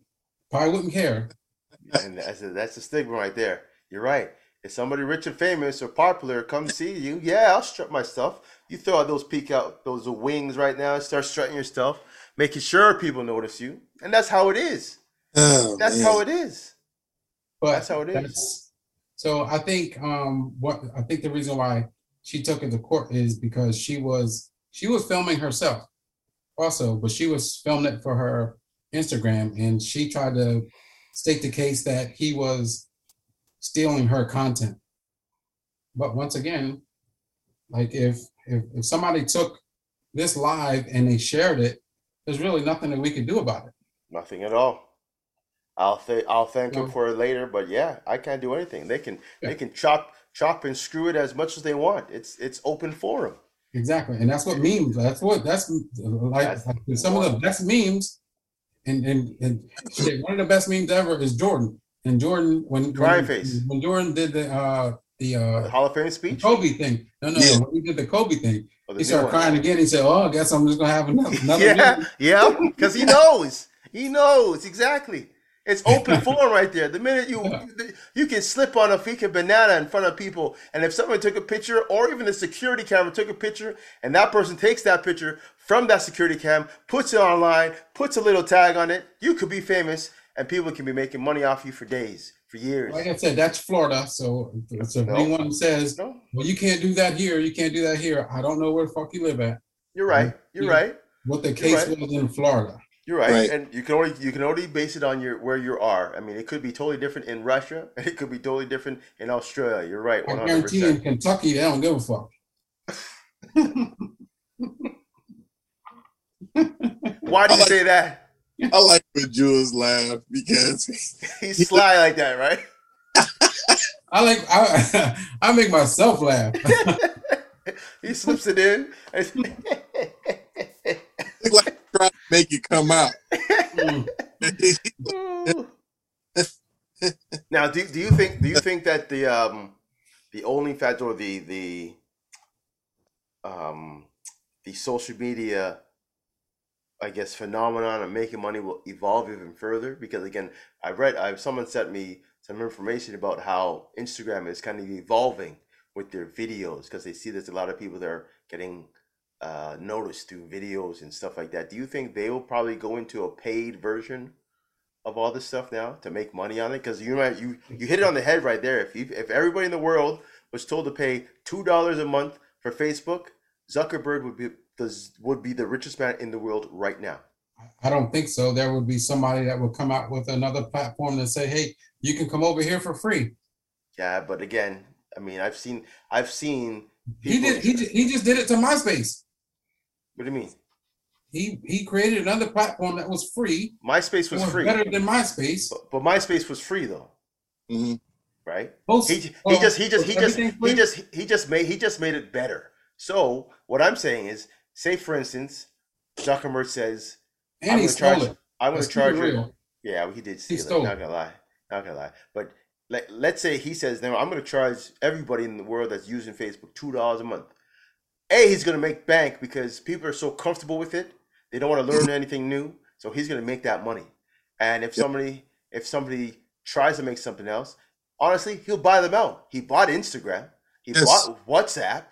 probably wouldn't care. And that's a, that's the stigma right there. You're right. If somebody rich and famous or popular comes see you, yeah, I'll strut my stuff. You throw out those peek out those wings right now and start strutting your stuff, making sure people notice you, and that's how it is. Oh, that's man. how it is. But that's how it is. So I think um what I think the reason why she took it to court is because she was she was filming herself also, but she was filming it for her Instagram and she tried to state the case that he was stealing her content. But once again, like if if, if somebody took this live and they shared it, there's really nothing that we could do about it. Nothing at all. I'll th- I'll thank no. him for it later, but yeah, I can't do anything. They can yeah. they can chop chop and screw it as much as they want. It's it's open forum. Exactly, and that's what memes. That's what that's like. That's like some of the best memes, and and and one of the best memes ever is Jordan. And Jordan when when, face. when Jordan did the uh the uh Hall of Fame speech, Kobe thing. No, no, yeah. no. When he did the Kobe thing, oh, he started crying again. He said, "Oh, I guess I'm just gonna have another." another yeah, yeah, because he knows. He knows exactly. It's open forum right there. The minute you you can slip on a fika banana in front of people, and if someone took a picture, or even the security camera took a picture, and that person takes that picture from that security cam, puts it online, puts a little tag on it, you could be famous, and people can be making money off you for days, for years. Like I said, that's Florida. So, so if no. anyone says, no. "Well, you can't do that here," you can't do that here. I don't know where the fuck you live at. You're right. You're right. What the case right. was in Florida. You're right. right. and you can only you can only base it on your where you are. I mean, it could be totally different in Russia, and it could be totally different in Australia. You're right. 100%. I guarantee in Kentucky, they don't give a fuck. Why do you like, say that? I like when Jules laugh because he's sly like that, right? I like I I make myself laugh. he slips it in. like try to make it come out. now, do, do you think do you think that the um the OnlyFans or the the um the social media I guess phenomenon of making money will evolve even further because again I read I someone sent me some information about how Instagram is kind of evolving with their videos because they see there's a lot of people that are getting uh, noticed through videos and stuff like that. Do you think they will probably go into a paid version of all this stuff now to make money on it? Because you might you you hit it on the head right there. If you, if everybody in the world was told to pay two dollars a month for Facebook, Zuckerberg would be does would be the richest man in the world right now. I don't think so. There would be somebody that would come out with another platform and say, "Hey, you can come over here for free." Yeah, but again, I mean, I've seen, I've seen. He did. He just, he just did it to MySpace. What do you mean? He he created another platform that was free. MySpace was, was free. Better than MySpace. But, but MySpace was free though. Mm-hmm. Right. Most, he, he well, just he just he just he just he just made he just made it better. So what I'm saying is, say for instance, Zuckerberg says, and "I'm going to charge. It. I'm going to charge you." Yeah, he did steal he it. Not gonna lie. Not gonna lie. But let, let's say he says, "Now I'm going to charge everybody in the world that's using Facebook two dollars a month." A, he's going to make bank because people are so comfortable with it they don't want to learn anything new, so he's going to make that money. And if yep. somebody if somebody tries to make something else, honestly, he'll buy them out. He bought Instagram, he yes. bought WhatsApp,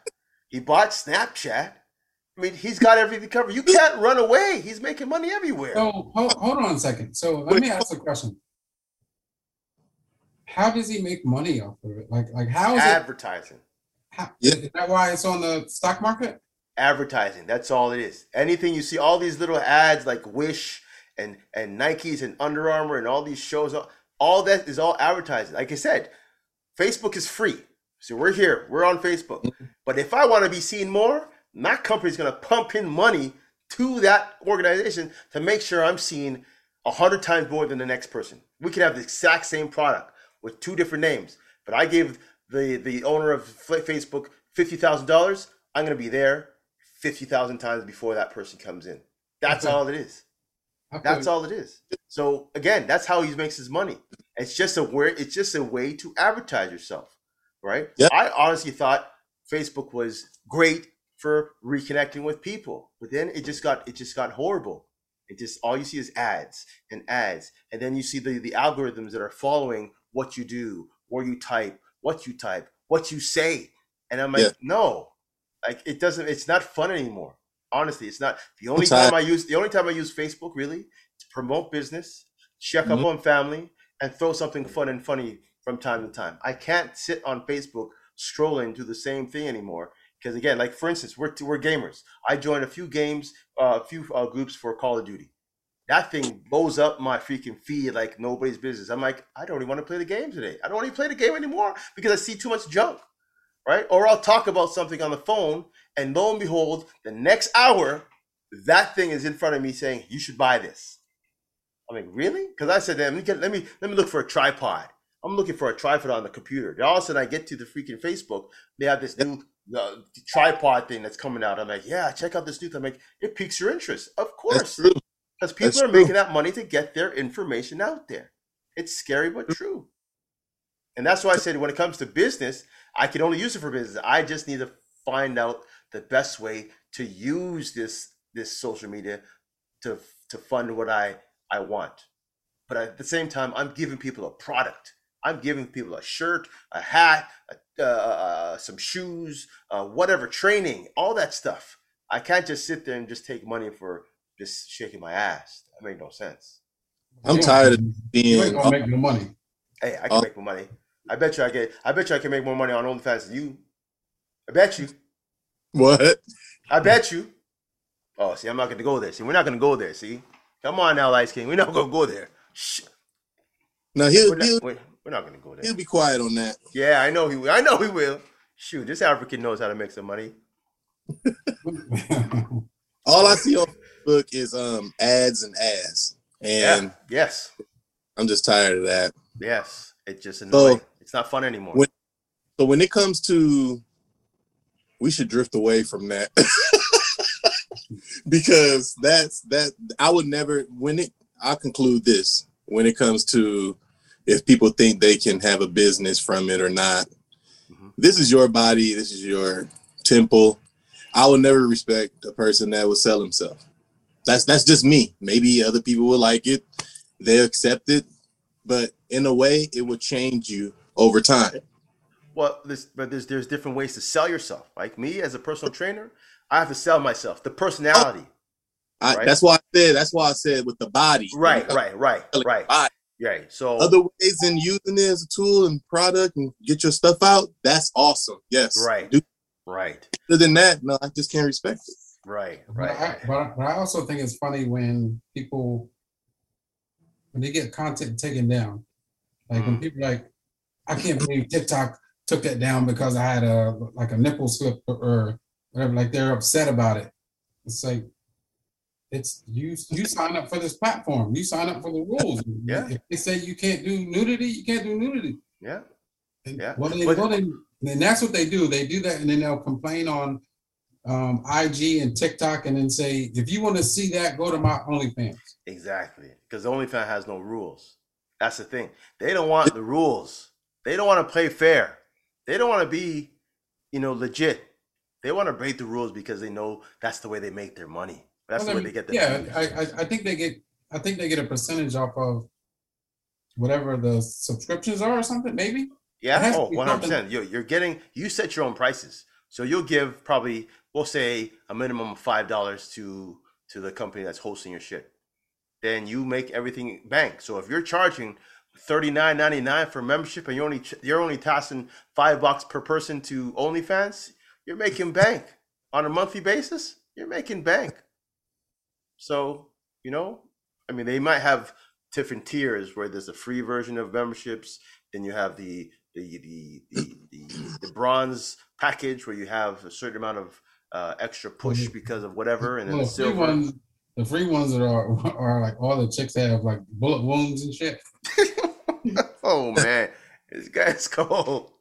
he bought Snapchat. I mean, he's got everything covered. You can't run away. He's making money everywhere. So hold, hold on a second. So let me ask a question. How does he make money off of it? Like, like how is advertising? It, how, yeah. Is that why it's on the stock market? advertising. That's all it is. Anything you see, all these little ads like Wish and and Nikes and Under Armour and all these shows, all that is all advertising. Like I said, Facebook is free. So we're here, we're on Facebook. Mm-hmm. But if I want to be seen more, my company's gonna pump in money to that organization to make sure I'm seen a hundred times more than the next person. We could have the exact same product with two different names, but I gave the the owner of Facebook fifty thousand dollars. I'm gonna be there 50,000 times before that person comes in. That's okay. all it is. Okay. That's all it is. So again, that's how he makes his money. It's just a where it's just a way to advertise yourself, right? Yep. I honestly thought Facebook was great for reconnecting with people, but then it just got it just got horrible. It just all you see is ads and ads, and then you see the the algorithms that are following what you do, where you type, what you type, what you say, and I'm like, yeah. no, like it doesn't. It's not fun anymore. Honestly, it's not. The only time I use the only time I use Facebook really to promote business, check mm-hmm. up on family, and throw something fun and funny from time to time. I can't sit on Facebook scrolling to the same thing anymore because again, like for instance, we're we're gamers. I joined a few games, uh, a few uh, groups for Call of Duty. That thing blows up my freaking feed like nobody's business. I'm like, I don't even want to play the game today. I don't want to play the game anymore because I see too much junk right? Or I'll talk about something on the phone, and lo and behold, the next hour, that thing is in front of me saying, "You should buy this." I'm like, really? Because I said, let me get, let me let me look for a tripod. I'm looking for a tripod on the computer. Then all of a sudden, I get to the freaking Facebook. They have this new uh, tripod thing that's coming out. I'm like, yeah, check out this new. Thing. I'm like, it piques your interest, of course, because people that's are true. making that money to get their information out there. It's scary but true. And that's why I said when it comes to business, I can only use it for business. I just need to find out the best way to use this this social media to to fund what I I want. But at the same time, I'm giving people a product. I'm giving people a shirt, a hat, a, uh, uh, some shoes, uh, whatever, training, all that stuff. I can't just sit there and just take money for just shaking my ass. That made no sense. I'm tired of being. You ain't gonna make no money. Hey, I can uh, make more money. I bet you I get. I bet you I can make more money on OnlyFans than you. I bet you. What? I bet you. Oh, see, I'm not going to go there. See, we're not going to go there. See, come on now, Light King. We're not going to go there. Shh. No, he'll. We're not, he'll, we're, we're not going to go there. He'll be quiet on that. Yeah, I know he will. I know he will. Shoot, this African knows how to make some money. All I see on Facebook is um ads and ads, and yeah. yes, I'm just tired of that. Yes, it just annoying. So, it's not fun anymore. When, so when it comes to, we should drift away from that because that's that. I would never when it. I conclude this when it comes to if people think they can have a business from it or not. Mm-hmm. This is your body. This is your temple. I will never respect a person that would sell himself. That's that's just me. Maybe other people will like it. They accept it, but in a way, it will change you over time. Well, this, but there's there's different ways to sell yourself. Like me as a personal trainer, I have to sell myself, the personality. I, right? That's why I said. That's why I said with the body. Right, right, right, right, body. right. So other ways than using it as a tool and product and get your stuff out. That's awesome. Yes. Right. Do, right. Other than that, no, I just can't respect it. Right, But right. I, but, I- but I also think it's funny when people when they get content taken down. Like when Mm. people like, I can't believe TikTok took that down because I had a like a nipple slip or, whatever. Like they're upset about it. It's like it's you you sign up for this platform. You sign up for the rules. Yeah. If they say you can't do nudity, you can't do nudity. Yeah. And Yeah. What they, But- they, and that's what they do. They do that, and then they'll complain on um, IG and TikTok, and then say, if you want to see that, go to my OnlyFans. Exactly. Because OnlyFans has no rules. That's the thing. They don't want the rules. They don't want to play fair. They don't want to be, you know, legit. They want to break the rules because they know that's the way they make their money. That's Well, the way they get the Yeah. I, I I think they get I think they get a percentage off of whatever the subscriptions are or something. Maybe. Yeah. Oh, 100%. You're, you're getting, you set your own prices. So you'll give probably, we'll say a minimum of $5 to, to the company that's hosting your shit. Then you make everything bank. So if you're charging $39.99 for membership and you're only, you're only tossing five bucks per person to OnlyFans, you're making bank on a monthly basis. You're making bank. So, you know, I mean, they might have different tiers where there's a free version of memberships. Then you have the the the the, the, the bronze package where you have a certain amount of uh, extra push because of whatever, and then Well, the the free ones, the free ones that are are like all the chicks have like bullet wounds and shit. oh man, this guy's cold.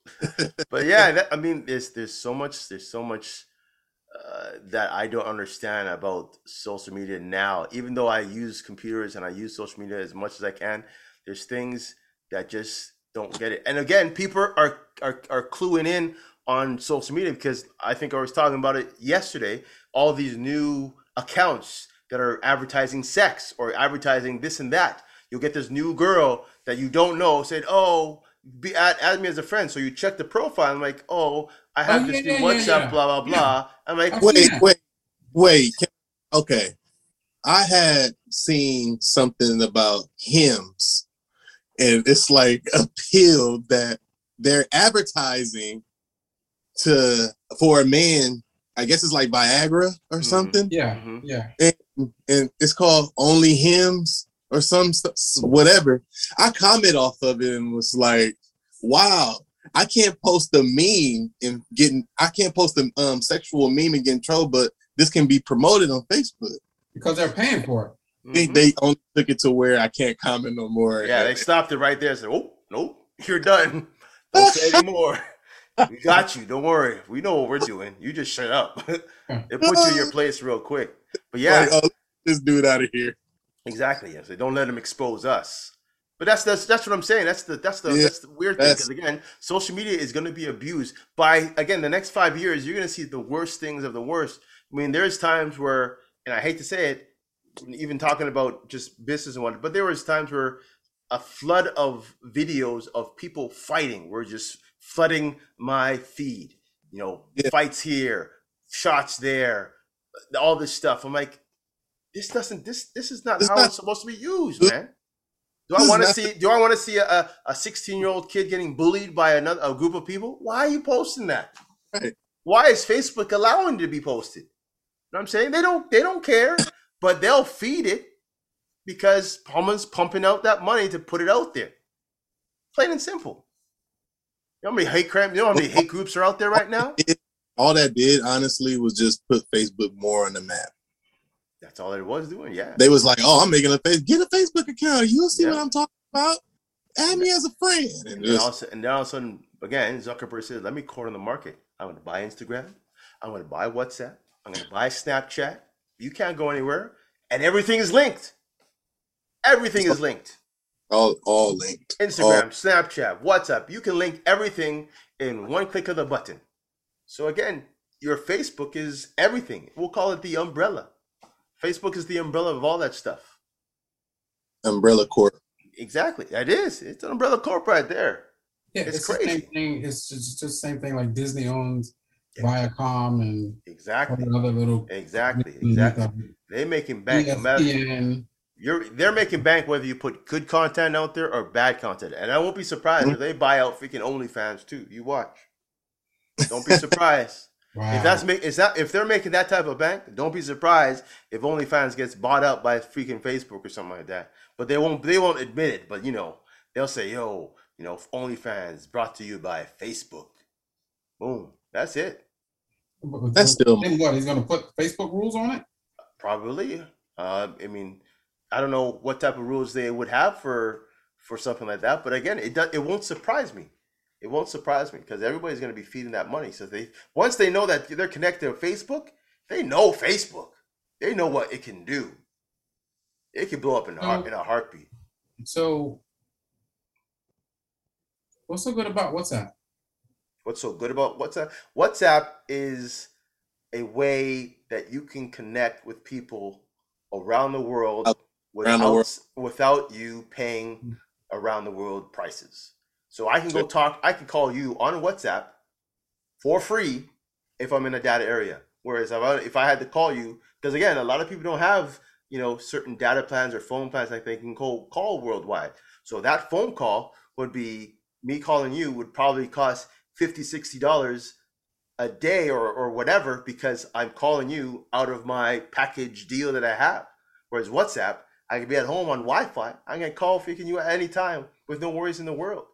but yeah, that, I mean, there's there's so much there's so much uh, that I don't understand about social media now. Even though I use computers and I use social media as much as I can, there's things that just don't get it. And again, people are are are cluing in on social media because I think I was talking about it yesterday. All these new accounts that are advertising sex or advertising this and that. You'll get this new girl that you don't know said, "Oh, be add, add me as a friend." So you check the profile. I'm like, "Oh, I have Oh, this yeah, new yeah, yeah, WhatsApp, yeah. blah blah blah." I'm like, I've Wait, wait, wait. Okay. I had seen something about Hims, and it's like a pill that they're advertising to for a man. I guess it's like Viagra or Mhm. something, Yeah, Mhm. yeah. and it's called Only Hims or some st- whatever. I comment off of it and was like, "Wow, I can't post a meme and getting I can't post a um, sexual meme and get in trouble, but this can be promoted on Facebook." Because they're paying for it. They, Mhm. they only took it to where I can't comment no more. Yeah, they stopped it right there. Said, "Oh, nope, you're done. Don't say anymore. We got you. Don't worry. We know what we're doing. You just shut up." it put you in your place real quick. But yeah, Like, oh, this dude out of here. exactly. Yes, they don't let him expose us. But that's that's that's what I'm saying. That's the that's the Yeah, that's the weird thing because again, social media is going to be abused by again the next five years. You're going to see the worst things of the worst. I mean, there's times where, and I hate to say it, even talking about just business and what, but there was times where a flood of videos of people fighting were just flooding my feed. You know, Yeah. fights here, shots there, all this stuff. I'm like, this doesn't this this is not It's how not- it's supposed to be used, man. Do I want to see? Do I want to see a a 16 year old kid getting bullied by another a group of people? Why are you posting that? Right. Why is Facebook allowing it to be posted? You know what I'm saying? They don't they don't care, but they'll feed it because someone's pumping out that money to put it out there. Plain and simple. You know how many hate crime? You know how many hate groups are out there right now? All that did, honestly, was just put Facebook more on the map. That's all it was doing. Yeah. They was like, "Oh, I'm making a face. Get a Facebook account. You'll see Yeah. what I'm talking about. Add me as a friend." And And then, all just, of, a sudden- and then all of a sudden, again, Zuckerberg says, "Let me corner the market. I'm going to buy Instagram. I'm going to buy WhatsApp. I'm going to buy Snapchat. You can't go anywhere, and everything is linked. Everything is linked. All all linked. Instagram, Snapchat, WhatsApp. You can link everything in one click of the button. So again, your Facebook is everything. We'll call it the umbrella. Facebook is the umbrella of all that stuff. Umbrella corp. Exactly. That is. It's an umbrella corp right there. Yeah, It's it's, the crazy. same thing. It's just, just the same thing like Disney owns Viacom and Exactly. other little Exactly. Exactly. They making bank. no matter- ESPN. You're they're making bank whether you put good content out there or bad content. And I won't be surprised if they buy out freaking OnlyFans too. You watch. Don't be surprised. Wow. If that's make is that if they're making that type of bank, don't be surprised if OnlyFans gets bought up by freaking Facebook or something like that. But they won't they won't admit it. But you know they'll say, "Yo, you know, OnlyFans brought to you by Facebook." Boom. That's it. That's still then what he's going to put Facebook rules on it. Probably. Uh, I mean, I don't know what type of rules they would have for for something like that. But again, it does, it won't surprise me. It won't surprise me because everybody's going to be feeding that money. So they once they know that they're connected to Facebook, they know Facebook. They know what it can do. It can blow up in a, heart, um, in a heartbeat. So, what's so good about WhatsApp? What's so good about WhatsApp? WhatsApp is a way that you can connect with people around the world oh. Without, the world. without you paying around the world prices. So I can go talk, I can call you on WhatsApp for free if I'm in a data area. Whereas if I, if I had to call you, because again, a lot of people don't have you know certain data plans or phone plans like they can call call worldwide. So that phone call would be me calling you would probably cost 50 60 dollars a day or, or whatever because I'm calling you out of my package deal that I have. Whereas WhatsApp, I can be at home on Wi-Fi. I can call freaking you at any time with no worries in the world.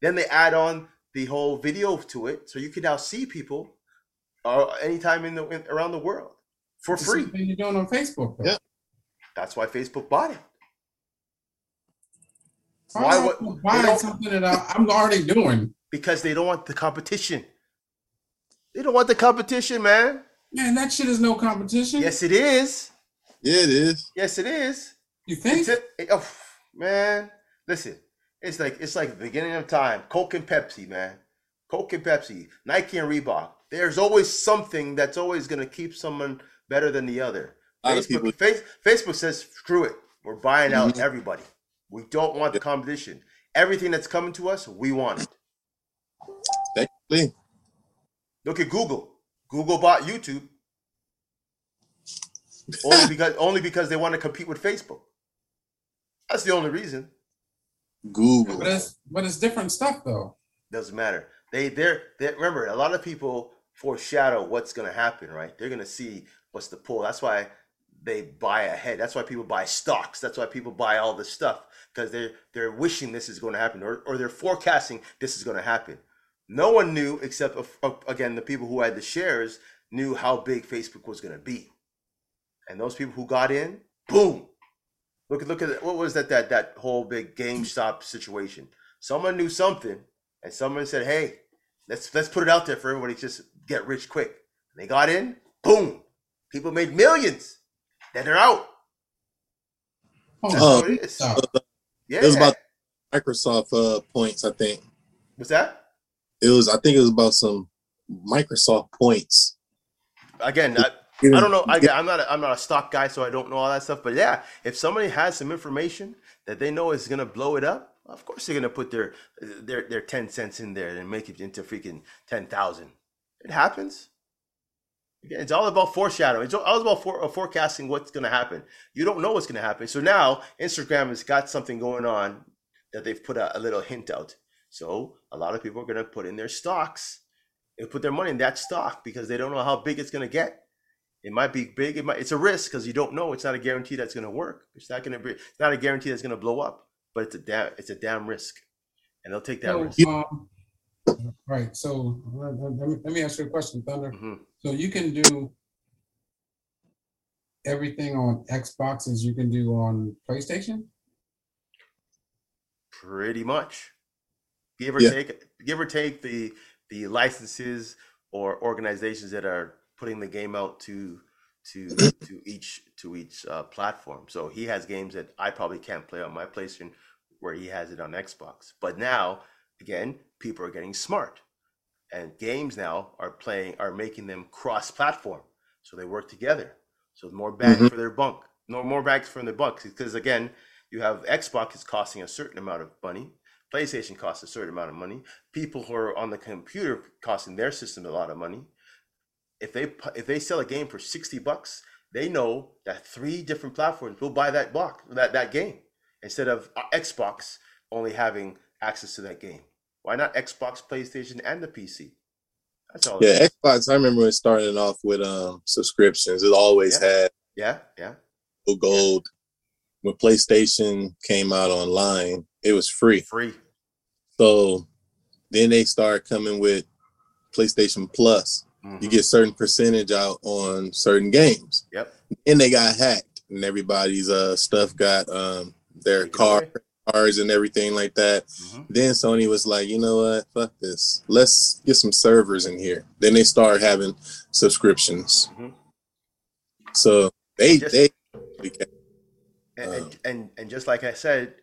Then they add on the whole video to it, so you can now see people uh, anytime in the in, around the world for it's free. You're doing on Facebook. Though. Yeah, that's why Facebook bought it. Why, why buy something that I, I'm already doing? Because they don't want the competition. They don't want the competition, man. Man, that shit is no competition. Yes, it is. Yeah, it is. Yes, it is. You think? It, oh, man, listen. It's like it's like the beginning of time. Coke and Pepsi, man. Coke and Pepsi, Nike and Reebok. There's always something that's always gonna keep someone better than the other. Facebook, face, Facebook says, screw it. We're buying out mm-hmm. everybody. We don't want the competition. Everything that's coming to us, we want it. Look at Google. Google bought YouTube only because only because they want to compete with Facebook. That's the only reason. Google. But it's but it's different stuff though. Doesn't matter. They they're they remember a lot of people foreshadow what's gonna happen, right? They're gonna see what's the pull. That's why they buy ahead. That's why people buy stocks. That's why people buy all this stuff because they're they're wishing this is going to happen or, or they're forecasting this is going to happen. No one knew except again the people who had the shares knew how big Facebook was going to be, and those people who got in, boom. Look at look at what was that that that whole big GameStop situation. Someone knew something, and someone said, "Hey, let's let's put it out there for everybody to just get rich quick." And they got in, boom. People made millions. Then they're out. That's Oh, it is. Uh, yeah. It was about Microsoft uh, points, I think. What's that? It was, I think it was about some Microsoft points. Again, I, I don't know. I, am not. A, I'm not a stock guy, so I don't know all that stuff. But yeah, if somebody has some information that they know is gonna blow it up, of course they're gonna put their their their ten cents in there and make it into freaking ten thousand. It happens. It's all about foreshadowing. It's all about for, uh, forecasting what's going to happen. You don't know what's going to happen. So now Instagram has got something going on that they've put a, a little hint out. So a lot of people are going to put in their stocks and put their money in that stock because they don't know how big it's going to get. It might be big. It might. It's a risk because you don't know. It's not a guarantee that's going to work. It's not going to be. It's not a guarantee that's going to blow up. But it's a damn. It's a damn risk, and they'll take that so, risk. Um, right. So let me, let me ask you a question, Thunder. Mm-hmm. So you can do everything on Xbox as you can do on PlayStation. Pretty much give or yeah. take give or take the the licenses or organizations that are putting the game out to to to each to each uh, platform. So he has games that I probably can't play on my PlayStation where he has it on Xbox. But now again, people are getting smart. And games now are playing are making them cross platform. So they work together. So more bang mm-hmm. for their bunk. No more bangs for their bucks. Because again, you have Xbox is costing a certain amount of money. PlayStation costs a certain amount of money. People who are on the computer costing their system a lot of money. If they if they sell a game for sixty bucks, they know that three different platforms will buy that block that that game instead of uh, Xbox only having access to that game. Why not Xbox, PlayStation, and the PC? That's all. Yeah, Xbox. I remember it starting off with um subscriptions. It always yeah. had. Yeah, yeah. Gold. When PlayStation came out online, it was free. Free. So then they started coming with PlayStation Plus. Mm-hmm. You get certain percentage out on certain games. Yep. And they got hacked, and everybody's uh stuff got um their car cars and everything like that. Mm-hmm. Then Sony was like, you know what, fuck this. Let's get some servers in here. Then they start having subscriptions. Mm-hmm. So they just, they and, um, and, and and just like I said,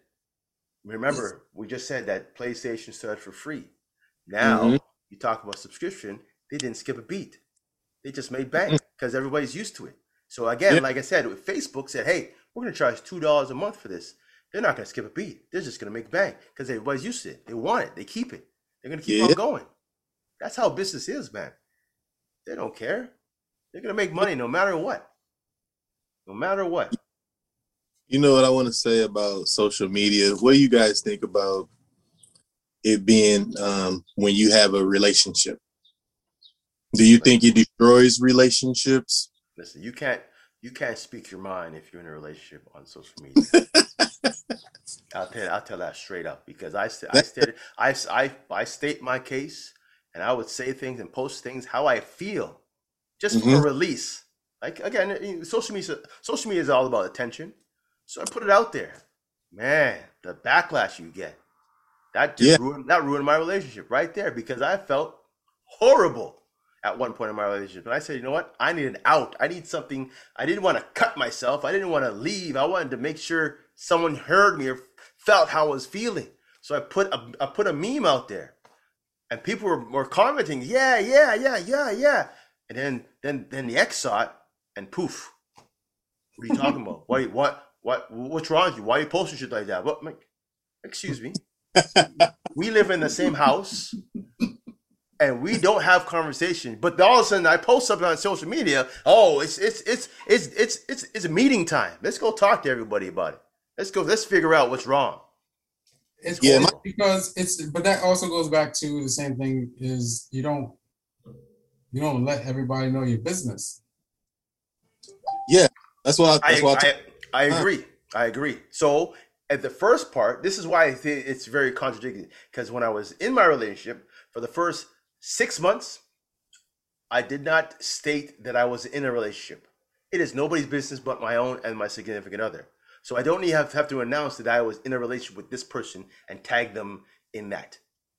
remember we just said that PlayStation started for free. Now mm-hmm. you talk about subscription, they didn't skip a beat. They just made bank because mm-hmm. everybody's used to it. So again, yeah. like I said, Facebook said, "Hey, we're going to charge two dollars a month for this." They're not going to skip a beat. They're just going to make bank because everybody's used to it. They want it. They keep it. They're going to keep yeah. on going. That's how business is, man. They don't care. They're going to make money no matter what. No matter what. You know what I want to say about social media? What do you guys think about it being um, when you have a relationship? Do you think it destroys relationships? Listen, you can't you can't speak your mind if you're in a relationship on social media. I'll tell I'll tell that straight up because I I stated I, I I state my case and I would say things and post things how I feel just mm-hmm. for release. Like again, social media social media is all about attention. So I put it out there. Man, the backlash you get. That just yeah. ruined that ruined my relationship right there because I felt horrible at one point in my relationship. And I said, you know what? I need an out. I need something. I didn't want to cut myself. I didn't want to leave. I wanted to make sure someone heard me or felt how I was feeling. So I put a I put a meme out there, and people were, were commenting, yeah, yeah, yeah, yeah, yeah. And then then then the ex saw it, and poof. What are you talking about? Why what what what's wrong with you? Why are you posting shit like that? What? Excuse me. we live in the same house and we don't have conversation. But all of a sudden, I post something on social media. Oh, it's it's it's it's it's it's it's a meeting time. Let's go talk to everybody about it. Let's go. Let's figure out what's wrong. It's yeah, my- because it's but that also goes back to the same thing is you don't you don't let everybody know your business. Yeah, that's what I, that's I, what I, I, I agree. I agree. So at the first part, this is why I think it's very contradictory. because when I was in my relationship for the first six months, I did not state that I was in a relationship. It is nobody's business but my own and my significant other. So I don't need have, have to announce that I was in a relationship with this person and tag them in that.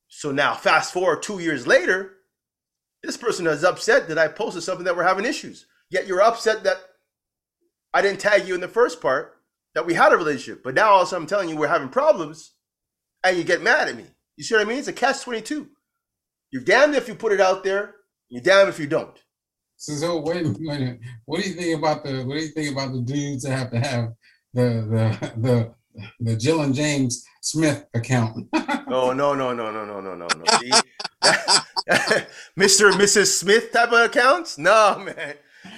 So now, fast forward two years later, this person is upset that I posted something that we're having issues. Yet you're upset that I didn't tag you in the first part that we had a relationship. But now all of a sudden I'm telling you we're having problems and you get mad at me. You see what I mean? It's a catch 22. You're damned if you put it out there. You're damned if you don't. So, so wait a minute. What do you think about the What do you think about the dudes that have to have the the the the Jill and James Smith account? oh no no no no no no no no. Mr. and Mrs. Smith type of accounts? No man.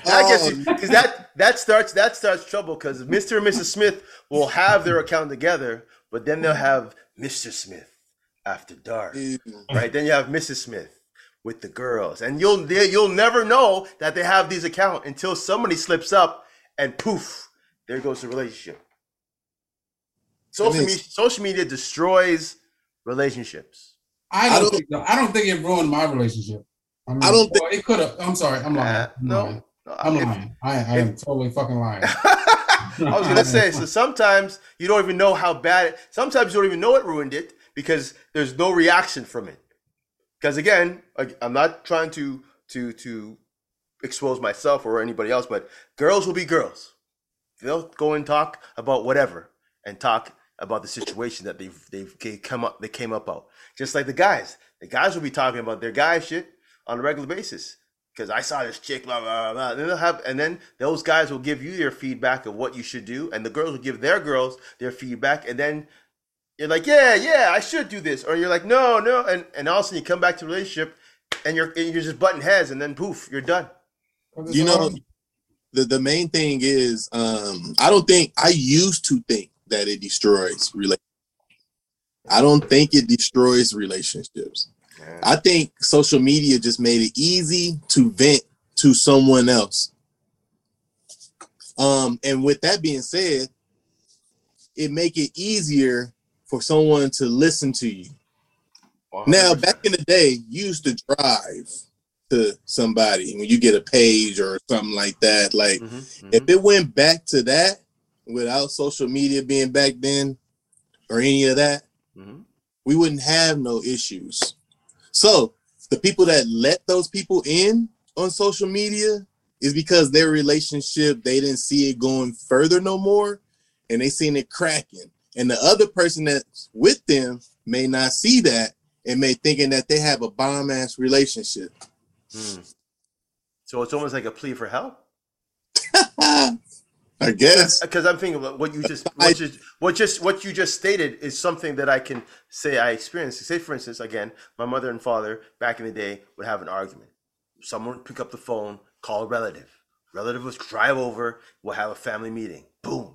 I guess because oh. that that starts that starts trouble because Mr. and Mrs. Smith will have their account together, but then they'll have Mr. Smith after dark, mm. right? Then you have Mrs. Smith with the girls, and you'll you'll never know that they have these accounts until somebody slips up, and poof, there goes the relationship. Social media, social media destroys relationships. I don't, I don't think so. I don't think it ruined my relationship. I, mean, I don't think it could have. I'm sorry. I'm lying. Uh, I'm no, lying. I'm if, lying. I, I if, am totally fucking lying. I was gonna say. So sometimes you don't even know how bad. It, sometimes you don't even know it ruined it because there's no reaction from it. Because again, I'm not trying to to to expose myself or anybody else, but girls will be girls. They'll go and talk about whatever and talk about the situation that they've they've come up they came up out. Just like the guys, the guys will be talking about their guy shit on a regular basis. Because I saw this chick, blah blah blah. And then they'll have, and then those guys will give you their feedback of what you should do, and the girls will give their girls their feedback, and then you're like, yeah, yeah, I should do this, or you're like, no, no, and and all of a sudden you come back to relationship, and you're and you're just butting heads, and then poof, you're done. You know, the the main thing is, um, I don't think I used to think that it destroys relationships. I don't think it destroys relationships. I think social media just made it easy to vent to someone else. Um, and with that being said, it make it easier for someone to listen to you. 100%. Now, back in the day, you used to drive to somebody when you get a page or something like that. Like, mm-hmm, mm-hmm. if it went back to that without social media being back then or any of that, mm-hmm. we wouldn't have no issues. So, the people that let those people in on social media is because their relationship they didn't see it going further no more and they seen it cracking and the other person that's with them may not see that and may thinking that they have a bomb ass relationship hmm. so it's almost like a plea for help I guess because I'm thinking about what you just what just what just what you just stated is something that I can say I experienced. Say for instance, again, my mother and father back in the day would have an argument. Someone would pick up the phone, call a relative. Relative would drive over, we'll have a family meeting. Boom.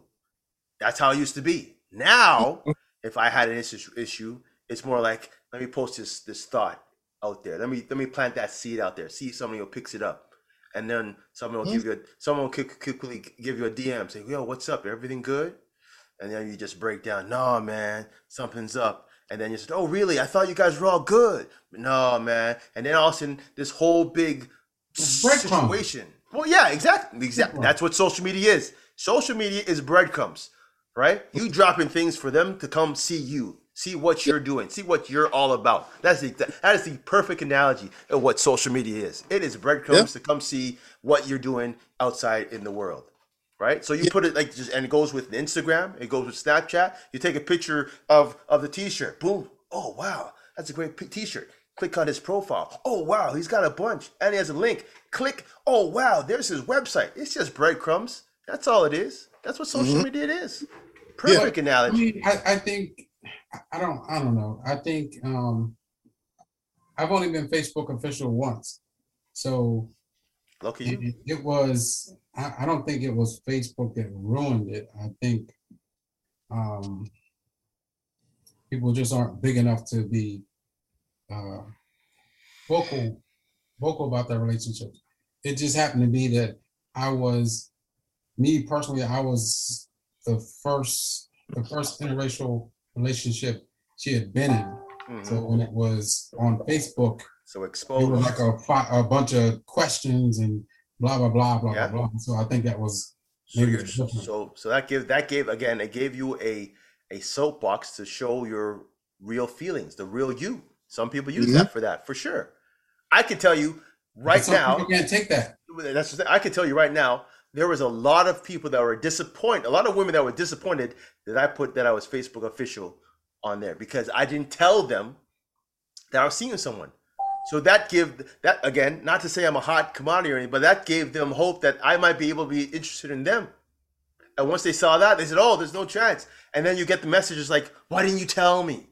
That's how it used to be. Now, if I had an issue, it's more like let me post this this thought out there. Let me let me plant that seed out there. See if somebody will picks it up, and then someone will give you a, someone will quickly give you a DM, say, "Yo, what's up? Everything good?" And then you just break down. No, man, something's up. And then you said, "Oh, really? I thought you guys were all good." No, man. And then all of a sudden, this whole big situation. Well, yeah, exactly. Exactly. That's what social media is. Social media is breadcrumbs, right? You dropping things for them to come see you, see what you're doing, see what you're all about. That's the that is the perfect analogy of what social media is. It is breadcrumbs to come see what you're doing outside in the world. Right, so you put it like just, and it goes with Instagram, it goes with Snapchat. You take a picture of of the T-shirt, boom. Oh wow, that's a great T-shirt. Click on his profile. Oh, wow, he's got a bunch and he has a link. Click. Oh, wow, there's his website. It's just breadcrumbs. That's all it is. That's what social mm-hmm. media is. Perfect yeah. analogy. I, mean, I, I, think, I don't, I don't know. I think um, I've only been Facebook official once. So Lucky. It, it was, I, I don't think it was Facebook that ruined it. I think um, people just aren't big enough to be uh, vocal vocal about their relationship. It just happened to be that I was me personally. I was the first the first interracial relationship she had been in. Mm-hmm. So when it was on Facebook, so exposed, it was like a, a bunch of questions and blah blah blah blah yeah. blah blah. So I think that was so, so so that gave that gave again it gave you a a soapbox to show your real feelings, the real you. Some people use mm-hmm. that for that, for sure. I can tell you right now. You can't take that. That's I can tell you right now. There was a lot of people that were disappointed. A lot of women that were disappointed that I put that I was Facebook official on there because I didn't tell them that I was seeing someone. So that give that again, not to say I'm a hot commodity or anything, but that gave them hope that I might be able to be interested in them. And once they saw that, they said, "Oh, there's no chance." And then you get the messages like, "Why didn't you tell me?"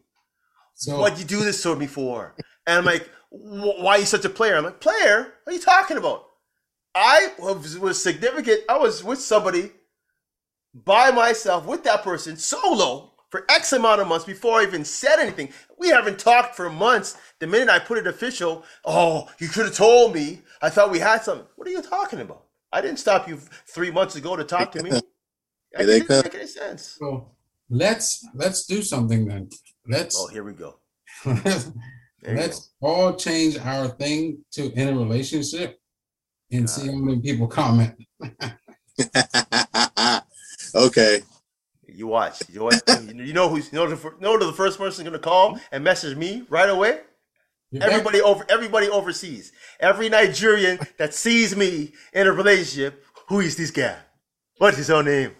So what'd you do this to me for? And I'm like, why are you such a player? I'm like, player? What are you talking about? I was, was significant. I was with somebody by myself with that person solo for X amount of months before I even said anything. We haven't talked for months. The minute I put it official, oh, you could have told me. I thought we had something. What are you talking about? I didn't stop you three months ago to talk to me. It didn't make any sense. So let's let's do something then. Let's. Oh, here we go. let's go. all change our thing to in a relationship and see how many people comment. okay. You watch. You watch. you know who's you know the, know the first person going to call and message me right away. Everybody over everybody overseas. Every Nigerian that sees me in a relationship, who is this guy? What's her name?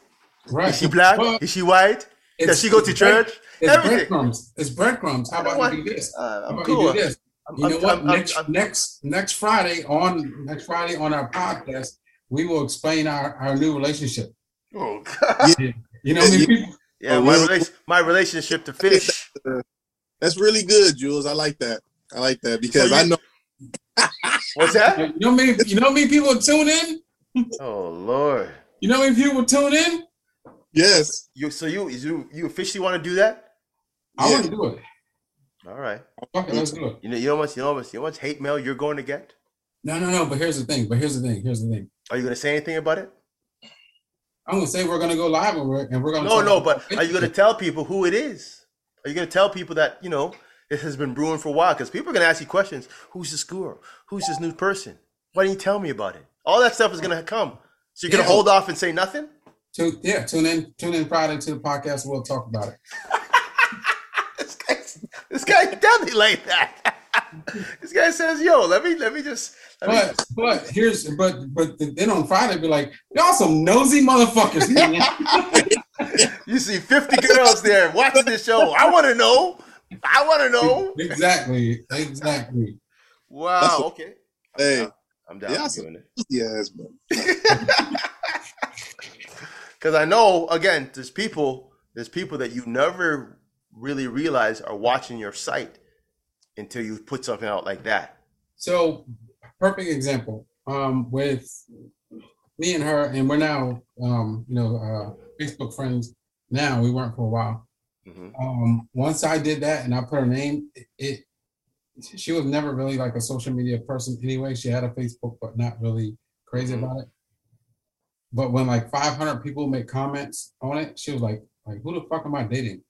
Right. Is she black? Well, is she white? Does she go to church? It's Everything. breadcrumbs. It's breadcrumbs. How about you do this? Uh, How about cool. you do this? I'm, you know I'm, what? I'm, next next next Friday on next Friday on our podcast, we will explain our, our new relationship. Oh God. Yeah. You know, I mean, people, yeah, oh, my, rela- my relationship to fish. That's really good, Jules. I like that. I like that because oh, you, I know. What's that? You know me. You know me. People tune in. Oh Lord. You know me. People tune in. Yes. You so you you you officially want to do that? I yeah. want to do it. All right. Okay, let's do it. You know, you know what, you know what, you know what hate mail you're going to get. No, no, no. But here's the thing. But here's the thing. Here's the thing. Are you going to say anything about it? I'm gonna say we're gonna go live and we're, and we're gonna. No, no. But are you going to tell people who it is? Are you going to tell people that you know it has been brewing for a while? Because people are going to ask you questions. Who's this girl? Who's this new person? Why didn't you tell me about it? All that stuff is going to come. So you're going to hold off and say nothing? Tune, yeah, tune in, tune in Friday to the podcast. We'll talk about it. this guy, this definitely like that. this guy says, "Yo, let me, let me just." Let but, me. but here's, but, but then on Friday, be like, y'all some nosy motherfuckers. you see 50 girls there watching this show. I want to know. I want to know. Exactly. Exactly. Wow. Okay. Hey. I'm down. Yeah, doing it. Yes, bro. Because I know, again, there's people, there's people that you never really realize are watching your site until you put something out like that. So, perfect example. Um, with me and her, and we're now, um, you know, uh, Facebook friends. Now we weren't for a while. Mm-hmm. Um, once I did that and I put her name, it, it she was never really like a social media person anyway. She had a Facebook, but not really crazy mm-hmm. about it. But when like 500 people make comments on it, she was like, like who the fuck am I dating?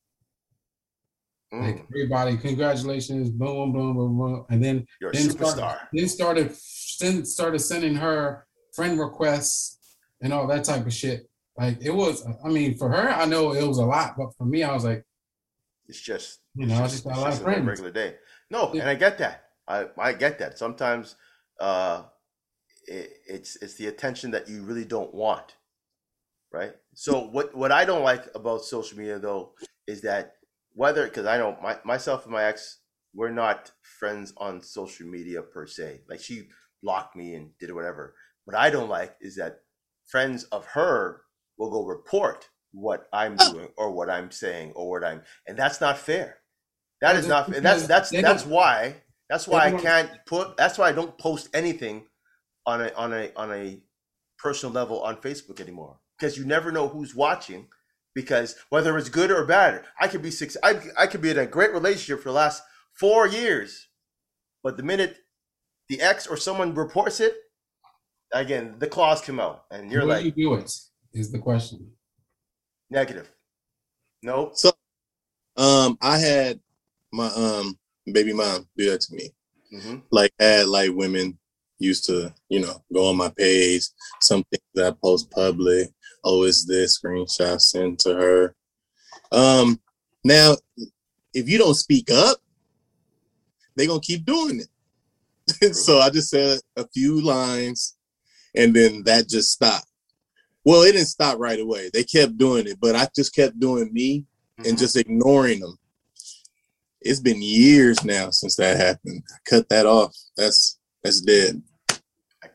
Mm. Like everybody, congratulations, boom, boom, boom, boom, and then You're then started, then started then started sending her friend requests and all that type of shit. Like it was, I mean, for her, I know it was a lot, but for me, I was like, it's just you know, it's just, I just got a lot of friends. Regular day. No, yeah. and I get that. I I get that. Sometimes uh, it, it's it's the attention that you really don't want, right? So what what I don't like about social media though is that whether because I know my, myself and my ex we're not friends on social media per se. Like she blocked me and did whatever. What I don't like is that friends of her will go report what I'm oh. doing or what I'm saying or what I'm and that's not fair. That is not and that's that's that's why that's why I can't put that's why I don't post anything on a on a on a personal level on Facebook anymore because you never know who's watching because whether it's good or bad I could be six I, I could be in a great relationship for the last 4 years but the minute the ex or someone reports it again the claws come out and you're like you do it is the question negative nope so um I had my um baby mom do that to me. Mm-hmm. Like had like women used to, you know, go on my page, some things that I post public. Oh, is this screenshot sent to her? Um, now, if you don't speak up, they're gonna keep doing it. so I just said a few lines and then that just stopped. Well, it didn't stop right away. They kept doing it, but I just kept doing me mm-hmm. and just ignoring them it's been years now since that happened. I cut that off. That's that's dead.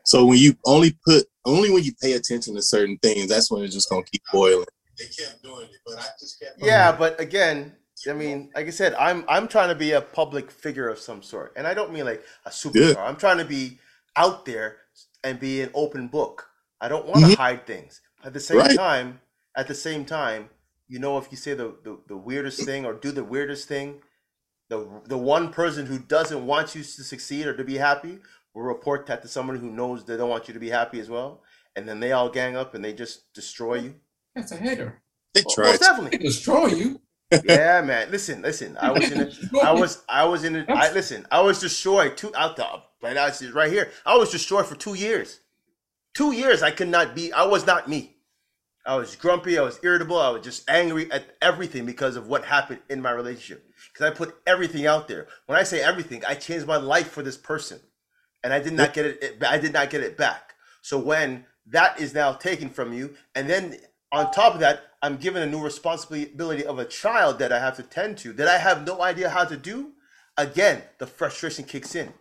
So when you only put only when you pay attention to certain things, that's when it's just gonna keep boiling. They kept doing it, but I just kept. Yeah, but again, I mean, like I said, I'm I'm trying to be a public figure of some sort, and I don't mean like a superstar. Good. I'm trying to be out there and be an open book. I don't want to mm-hmm. hide things. At the same right. time, at the same time, you know, if you say the, the the weirdest thing or do the weirdest thing, the the one person who doesn't want you to succeed or to be happy will report that to someone who knows they don't want you to be happy as well, and then they all gang up and they just destroy you. That's a hater. They try. Well, definitely they destroy you. yeah, man. Listen, listen. I was in it. I was. I was in it. Listen. I was destroyed two out the right out right here. I was destroyed for two years. Two years. I could not be. I was not me. I was grumpy. I was irritable. I was just angry at everything because of what happened in my relationship because I put everything out there. When I say everything, I changed my life for this person, and I did not get it. I did not get it back. So when that is now taken from you, and then on top of that, I'm given a new responsibility of a child that I have to tend to that I have no idea how to do. Again, the frustration kicks in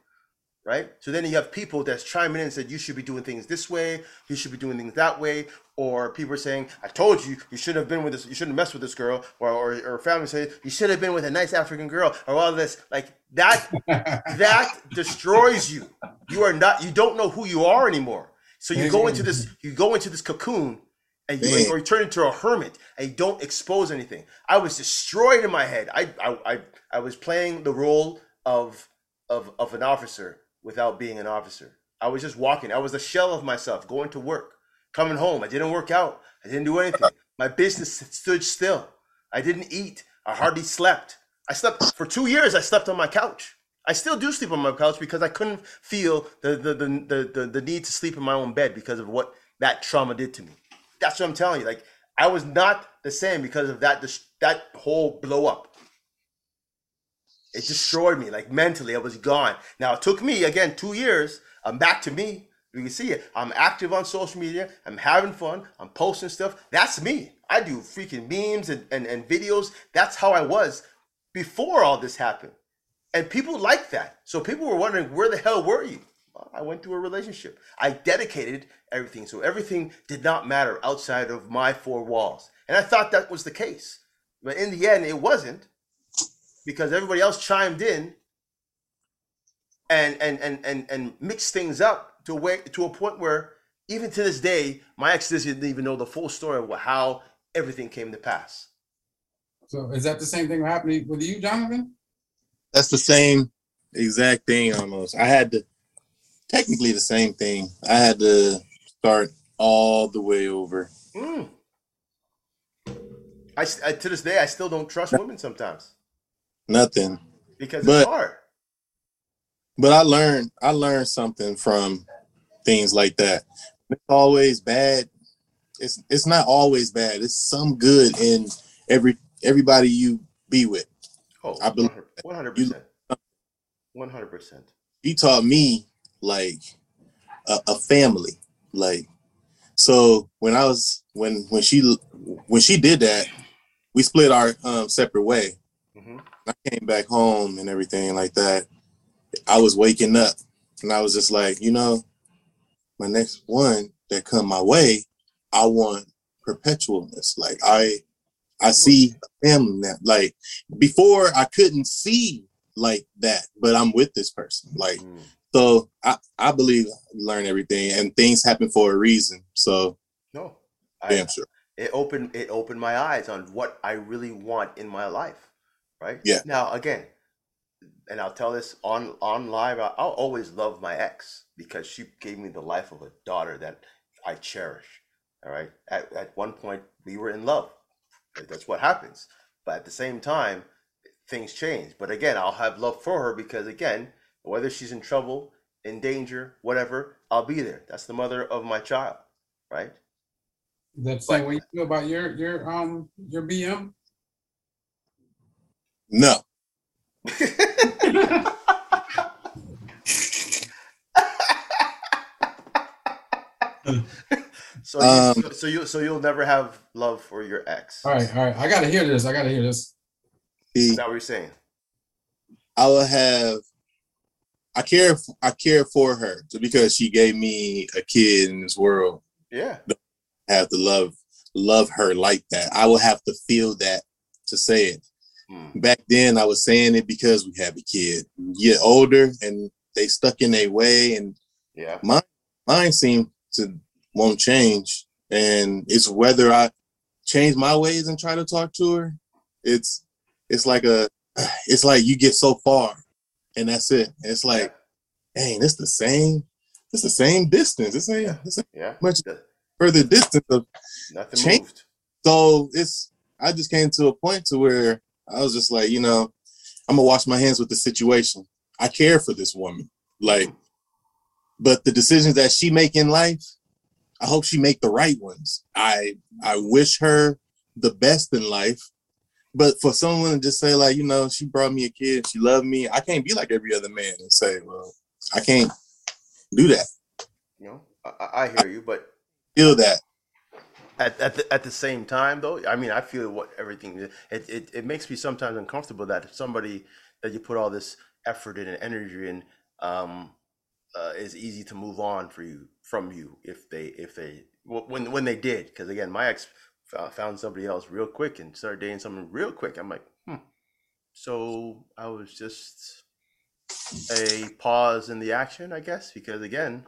right? So then you have people that's chiming in and said you should be doing things this way, you should be doing things that way, or people are saying, I told you you shouldn't have been with this, you shouldn't mess with this girl, or or, or family say you should have been with a nice African girl, or all this like that that destroys you. You are not you don't know who you are anymore. So you go into this you go into this cocoon and you, or you turn into a hermit and you don't expose anything. I was destroyed in my head. I I I, I was playing the role of of of an officer without being an officer. I was just walking. I was a shell of myself, going to work, coming home. I didn't work out. I didn't do anything. My business stood still. I didn't eat. I hardly slept. I slept for two years. I slept on my couch. I still do sleep on my couch because I couldn't feel the the, the, the, the, the need to sleep in my own bed because of what that trauma did to me. That's what I'm telling you. Like I was not the same because of that that whole blow up. It destroyed me. Like mentally, I was gone. Now it took me again two years. I'm back to me. You can see it. I'm active on social media. I'm having fun. I'm posting stuff. That's me. I do freaking memes and, and, and videos. That's how I was before all this happened. And people like that. So people were wondering, where the hell were you? Well, I went through a relationship. I dedicated everything. So everything did not matter outside of my four walls. And I thought that was the case. But in the end, it wasn't because everybody else chimed in and and and and, and mixed things up to a to a point where even to this day, my ex didn't even know the full story of how everything came to pass. So is that the same thing happening with you, Jonathan? That's the same exact thing almost. I had to technically the same thing. I had to start all the way over. Mm. I, I, to this day I still don't trust women sometimes. Nothing. Because but, it's hard. But I learned I learned something from things like that. It's always bad. It's it's not always bad. It's some good in every everybody you be with. Oh, I believe 100%. 100%. He taught me like a, a, family. Like so when I was when when she when she did that, we split our um, separate way. I came back home and everything like that. I was waking up and I was just like, you know, my next one that come my way, I want perpetualness. Like I I see family now. Like before, I couldn't see like that, but I'm with this person. Like mm. so, I I believe I learn everything, and things happen for a reason. So no, damn I, sure. It opened it opened my eyes on what I really want in my life. Right. Yeah. Now again, and I'll tell this on on live. I'll always love my ex because she gave me the life of a daughter that I cherish. All right. At at one point, we were in love that's what happens. But at the same time, things change. But again, I'll have love for her because again, whether she's in trouble, in danger, whatever, I'll be there. That's the mother of my child, right? That's the same way you feel about your your um your BM? No. So, um, you, so you so you'll never have love for your ex. All right, all right. I gotta hear this. I gotta hear this. Is that what you're saying? I will have. I care. I care for her because she gave me a kid in this world. Yeah. I have to love love her like that. I will have to feel that to say it. Hmm. Back then, I was saying it because we have a kid. You get older and they stuck in their way, and yeah, mine mine seemed to won't change. And it's whether I change my ways and try to talk to her. It's it's like a it's like you get so far and that's it. It's like, dang, it's the same, it's the same distance. It's ain't, it's ain't yeah. much further distance of nothing change. moved. So it's I just came to a point to where I was just like, you know, I'm gonna wash my hands with the situation. I care for this woman. Like, but the decisions that she make in life, I hope she make the right ones. I I wish her the best in life. But for someone to just say like, you know, she brought me a kid, she loved me, I can't be like every other man and say, well, I can't do that. You know, I, I hear you, but feel that. At, at, the, at the same time, though, I mean, I feel what everything it, it, it makes me sometimes uncomfortable that somebody that you put all this effort in and energy in um, uh, is easy to move on for you from you if they if they when when they did. Because again my ex found somebody else real quick and started dating someone real quick. I'm like hmm. So i was just a pause in the action i guess because again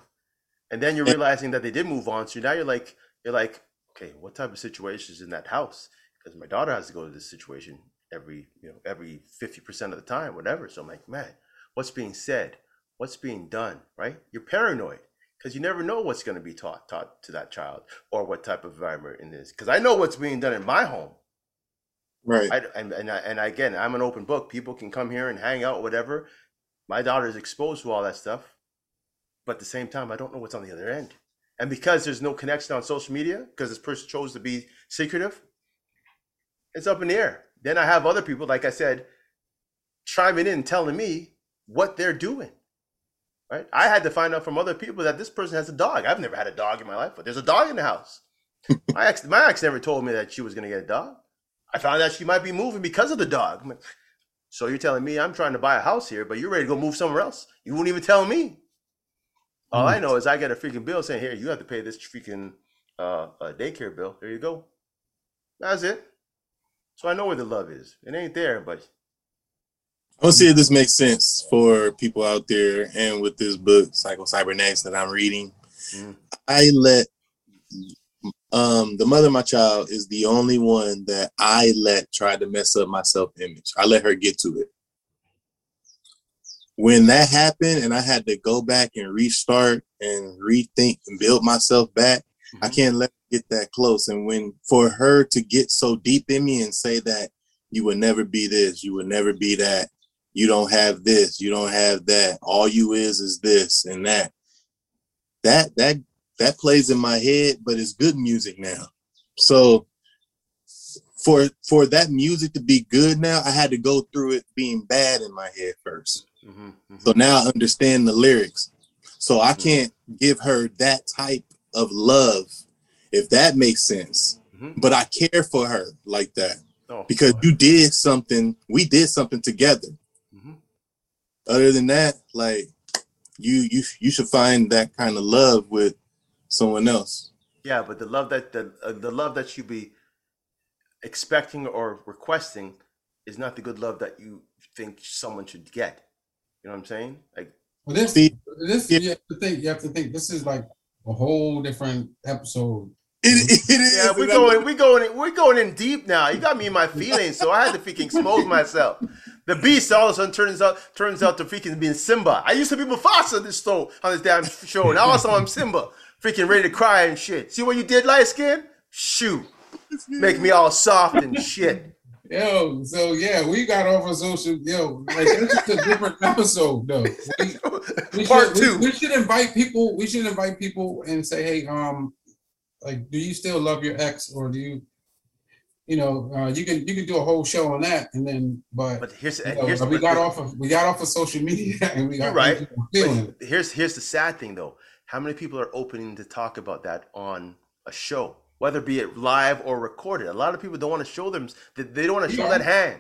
and then you're realizing that they did move on. So now you're like you're like okay, what type of situation is in that house? Because my daughter has to go to this situation every, you know, every 50% of the time, whatever. So I'm like, man, what's being said? What's being done, right? You're paranoid because you never know what's going to be taught taught to that child or what type of environment it is. Because I know what's being done in my home. Right. I, and and, I, and again, I'm an open book. People can come here and hang out, whatever. My daughter is exposed to all that stuff, but at the same time, I don't know what's on the other end. And because there's no connection on social media, because this person chose to be secretive, it's up in the air. Then I have other people, like I said, chiming in, telling me what they're doing. Right? I had to find out from other people that this person has a dog. I've never had a dog in my life, but there's a dog in the house. my ex, my ex never told me that she was going to get a dog. I found out she might be moving because of the dog. So you're telling me I'm trying to buy a house here, but you're ready to go move somewhere else. You won't even tell me. All I know is I get a freaking bill saying, "Here, you have to pay this freaking uh, uh, daycare bill." There you go. That's it. So I know where the love is. It ain't there, but I want to see if this makes sense for people out there. And with this book, Psycho Cybernetics, that I'm reading, mm. I let um, the mother of my child is the only one that I let try to mess up my self image. I let her get to it. When that happened, and I had to go back and restart and rethink and build myself back, mm-hmm. I can't let get that close. And when for her to get so deep in me and say that you would never be this, you would never be that, you don't have this, you don't have that, all you is is this and that. That that that plays in my head, but it's good music now. So for for that music to be good now, I had to go through it being bad in my head 1st mm-hmm, mm-hmm. So now I understand the lyrics. So I mm-hmm. can't give her that type of love, if that makes sense. Mm-hmm. But I care for her like that. Oh, because boy. you did something, we did something together. Other than that, like you you you should find that kind of love with someone else. Yeah, but the love that the uh, the love that you be expecting or requesting is not the good love that you think someone should get. You know what I'm saying? Like well, this, this you have to think. You have to think. This is like a whole different episode. It, it is. Yeah, we're going, we're going, we're going in deep now. You got me in my feelings, so I had to freaking expose myself. The beast all of a sudden turns out turns out to freaking being Simba. I used to be Mufasa this show on this damn show. Now also I'm Simba freaking ready to cry and shit. See what you did, light skin? Shoot. Make me all soft and shit. Yo, so yeah, we got off of social. Yo, like it's just a different episode, though. We, we Part should, two. We, we, should invite people. We should invite people and say, hey, um, like, do you still love your ex, or do you, you know, uh, you can you can do a whole show on that, and then, but, but here's, you know, here's we got off of we got off of social media, and we got right. Here's here's the sad thing though how many people are opening to talk about that on a show, whether be it live or recorded? A lot of people don't want to show them. that They don't want to show that hand.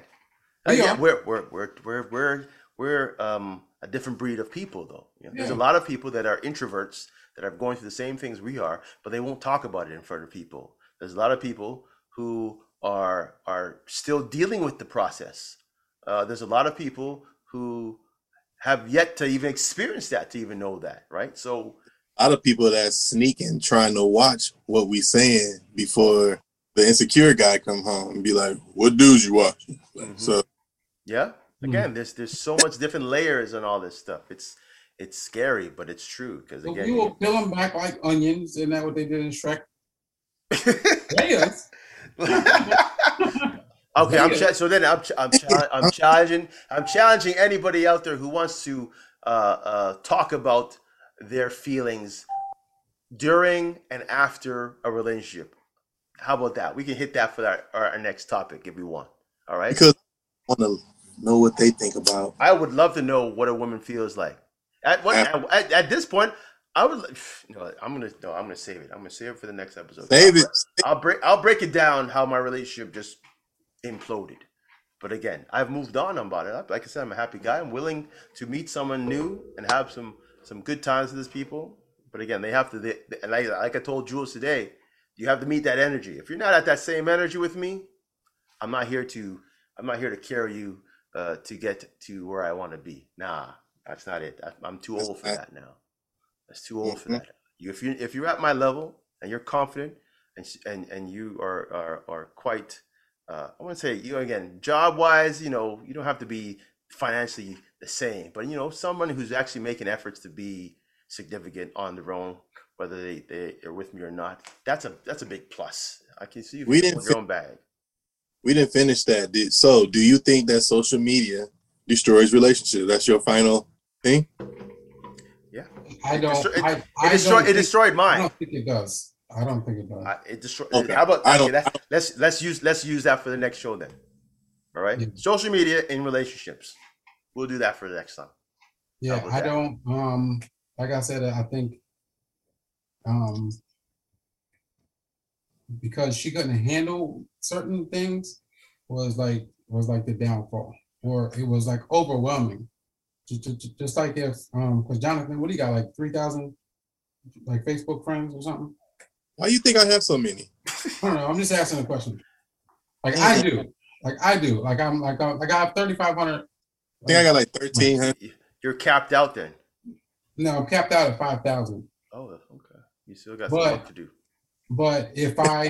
Uh, yeah, we're we're we're we're we're we're um, a different breed of people, though. You know, yeah. There's a lot of people that are introverts that are going through the same things we are, but they won't talk about it in front of people. There's a lot of people who are are still dealing with the process. Uh, there's a lot of people who have yet to even experience that to even know that, right? So a lot of people that's sneaking trying to watch what we saying before the insecure guy come home and be like, "What dudes you watching?" Mm-hmm. So, yeah, again, mm-hmm. there's there's so much different layers and all this stuff. It's it's scary, but it's true because again, you will peel them back like onions. Isn't that what they did in Shrek? yes. okay, I'm ch- so then I'm ch- I'm, ch- I'm challenging I'm challenging anybody out there who wants to uh, uh, talk about their feelings during and after a relationship. How about that? We can hit that for our, our next topic if we want. All right. Because I want to know what they think about. I would love to know what a woman feels like. At what at, at, this point, I would. No, I'm gonna. No, I'm gonna save it. I'm gonna save it for the next episode. Save it. I'll break. I'll break it down how my relationship just imploded. But again, I've moved on about it. Like I said, I'm a happy guy. I'm willing to meet someone new and have some some good times with these people. But again, they have to. They, and like, like I told Jules today, you have to meet that energy. If you're not at that same energy with me, I'm not here to. I'm not here to carry you uh, to get to where I want to be. Nah, that's not it. I'm too old for that now. That's too old for that. You, if you if you're at my level and you're confident and and and you are are are quite. Uh, I want to say you know, again, job wise, you know, you don't have to be financially the same, but you know, someone who's actually making efforts to be significant on their own, whether they, they are with me or not. That's a that's a big plus. I can see you we didn't your own bag. We didn't finish that. Did, So, do you think that social media destroys relationships? That's your final thing. Yeah, I don't. It, I, I destroyed. It destroyed mine. I don't think it does. I don't think it does. I, it destroyed. Okay. How about I don't, let's let's use let's use that for the next show then. All right, yeah. social media in relationships. We'll do that for the next time. Yeah, I don't. Um, like I said, I think um because she couldn't handle certain things was like was like the downfall, or it was like overwhelming. Just, just like if um, because Jonathan, what do you got? Like three thousand, like Facebook friends or something. Why do you think I have so many? I don't know. I'm just asking a question. Like I do. Like I do. Like I'm like I'm, like I have thirty five hundred. I think I got like thirteen. You're capped out then. No, I'm capped out at five thousand. Oh, okay. You still got some work to do. But if I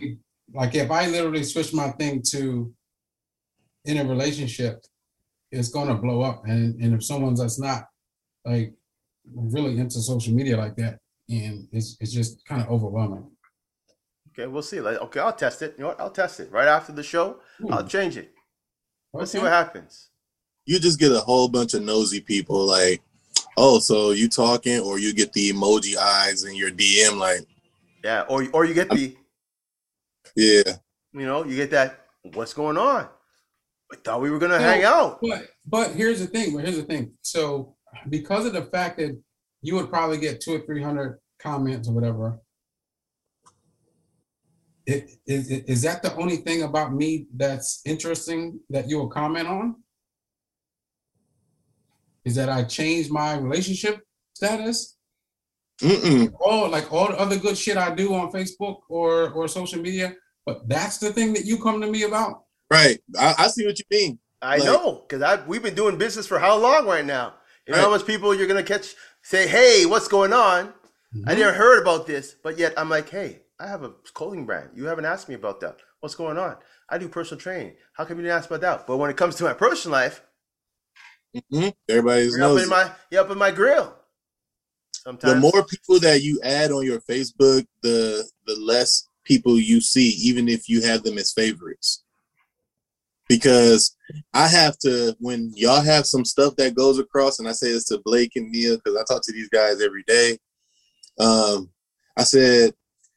like if I literally switch my thing to in a relationship, it's gonna blow up. And and if someone's that's not like really into social media like that, and it's it's just kind of overwhelming. Okay, we'll see. Like, okay, I'll test it. You know what? I'll test it right after the show. Ooh. I'll hmm. change it. Let's okay. see what happens. You just get a whole bunch of nosy people like, oh, so you talking, or you get the emoji eyes in your DM, like, yeah, or or you get the yeah, you know, you get that. What's going on? I thought we were gonna hang out. But but here's the thing. But here's the thing. So because of the fact that you would probably get two or three hundred comments or whatever. It, is, is that the only thing about me that's interesting that you will comment on? Is that I changed my relationship status? Mm-mm. All like all the other good shit I do on Facebook or or social media, but that's the thing that you come to me about. Right. I, I see what you mean. I like, know because I we've been doing business for how long right now? You know right. how much people you're gonna catch say, "Hey, what's going on?" Mm-hmm. I never heard about this, but yet I'm like, "Hey, I have a clothing brand. You haven't asked me about that. What's going on? I do personal training. How come you didn't ask about that?" But when it comes to my personal life, mm-hmm. everybody's you're up in my you up in my grill. Sometimes. The more people that you add on your Facebook, the the less people you see, even if you have them as favorites. Because I have to when y'all have some stuff that goes across, and I say this to Blake and Neil because I talk to these guys every day. Um, I said,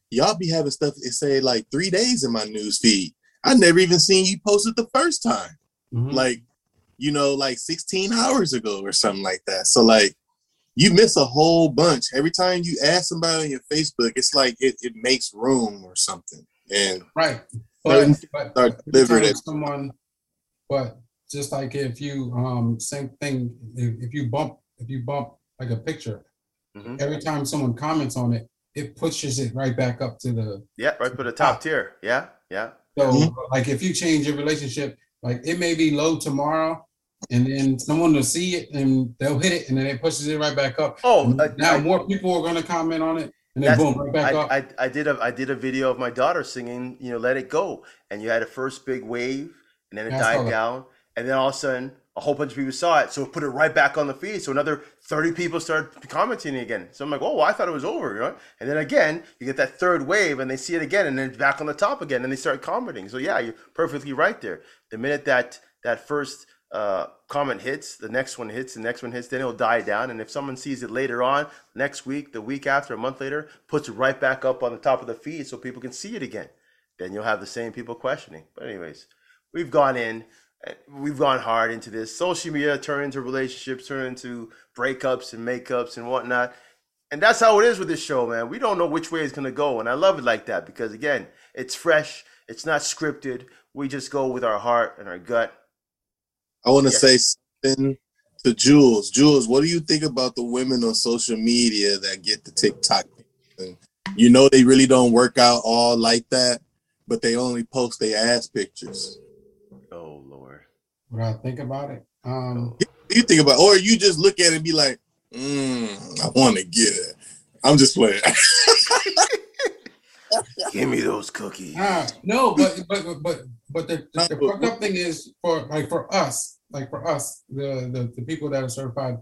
y'all be having stuff it say like three days in my news feed. I never even seen you post it the first time. Mm-hmm. Like, you know, like 16 hours ago or something like that. So like you miss a whole bunch. Every time you add somebody on your Facebook, it's like it, it makes room or something. And right. But, but start someone but just like if you um same thing if, if you bump if you bump like a picture, mm-hmm. every time someone comments on it, it pushes it right back up to the yeah, right to the top, top. tier. Yeah, yeah. So mm-hmm. like if you change your relationship, like it may be low tomorrow, and then someone will see it and they'll hit it and then it pushes it right back up. Oh, uh, now I, more people are going to comment on it and then boom, right back I, up. I, I did a I did a video of my daughter singing, you know, "Let It Go," and you had a first big wave and then it yeah, died down, and then all of a sudden a whole bunch of people saw it, so it put it right back on the feed. So another thirty people started commenting again. So I'm like, oh, well, I thought it was over, you know. And then again, you get that third wave, and they see it again, and then it's back on the top again, and they start commenting. So yeah, you're perfectly right there. The minute that that first uh, comment hits, the next one hits, the next one hits, then it'll die down. And if someone sees it later on, next week, the week after, a month later, puts it right back up on the top of the feed so people can see it again. Then you'll have the same people questioning. But anyways, we've gone in, uh, we've gone hard into this. Social media turn into relationships, turn into breakups and makeups and whatnot. And that's how it is with this show, man. We don't know which way it's gonna go, and I love it like that because again, it's fresh. It's not scripted. We just go with our heart and our gut I want to yes. say something to Jules. Jules, what do you think about the women on social media that get the TikTok? You know they really don't work out all like that, but they only post their ass pictures. Oh Lord. What I think about it? Um you think about, or you just look at it and be like, mm, I want to get it. I'm just playing. Give me those cookies. Uh, no, but but but but the, the, the fucked up thing is for like for us, like for us, the, the the people that are certified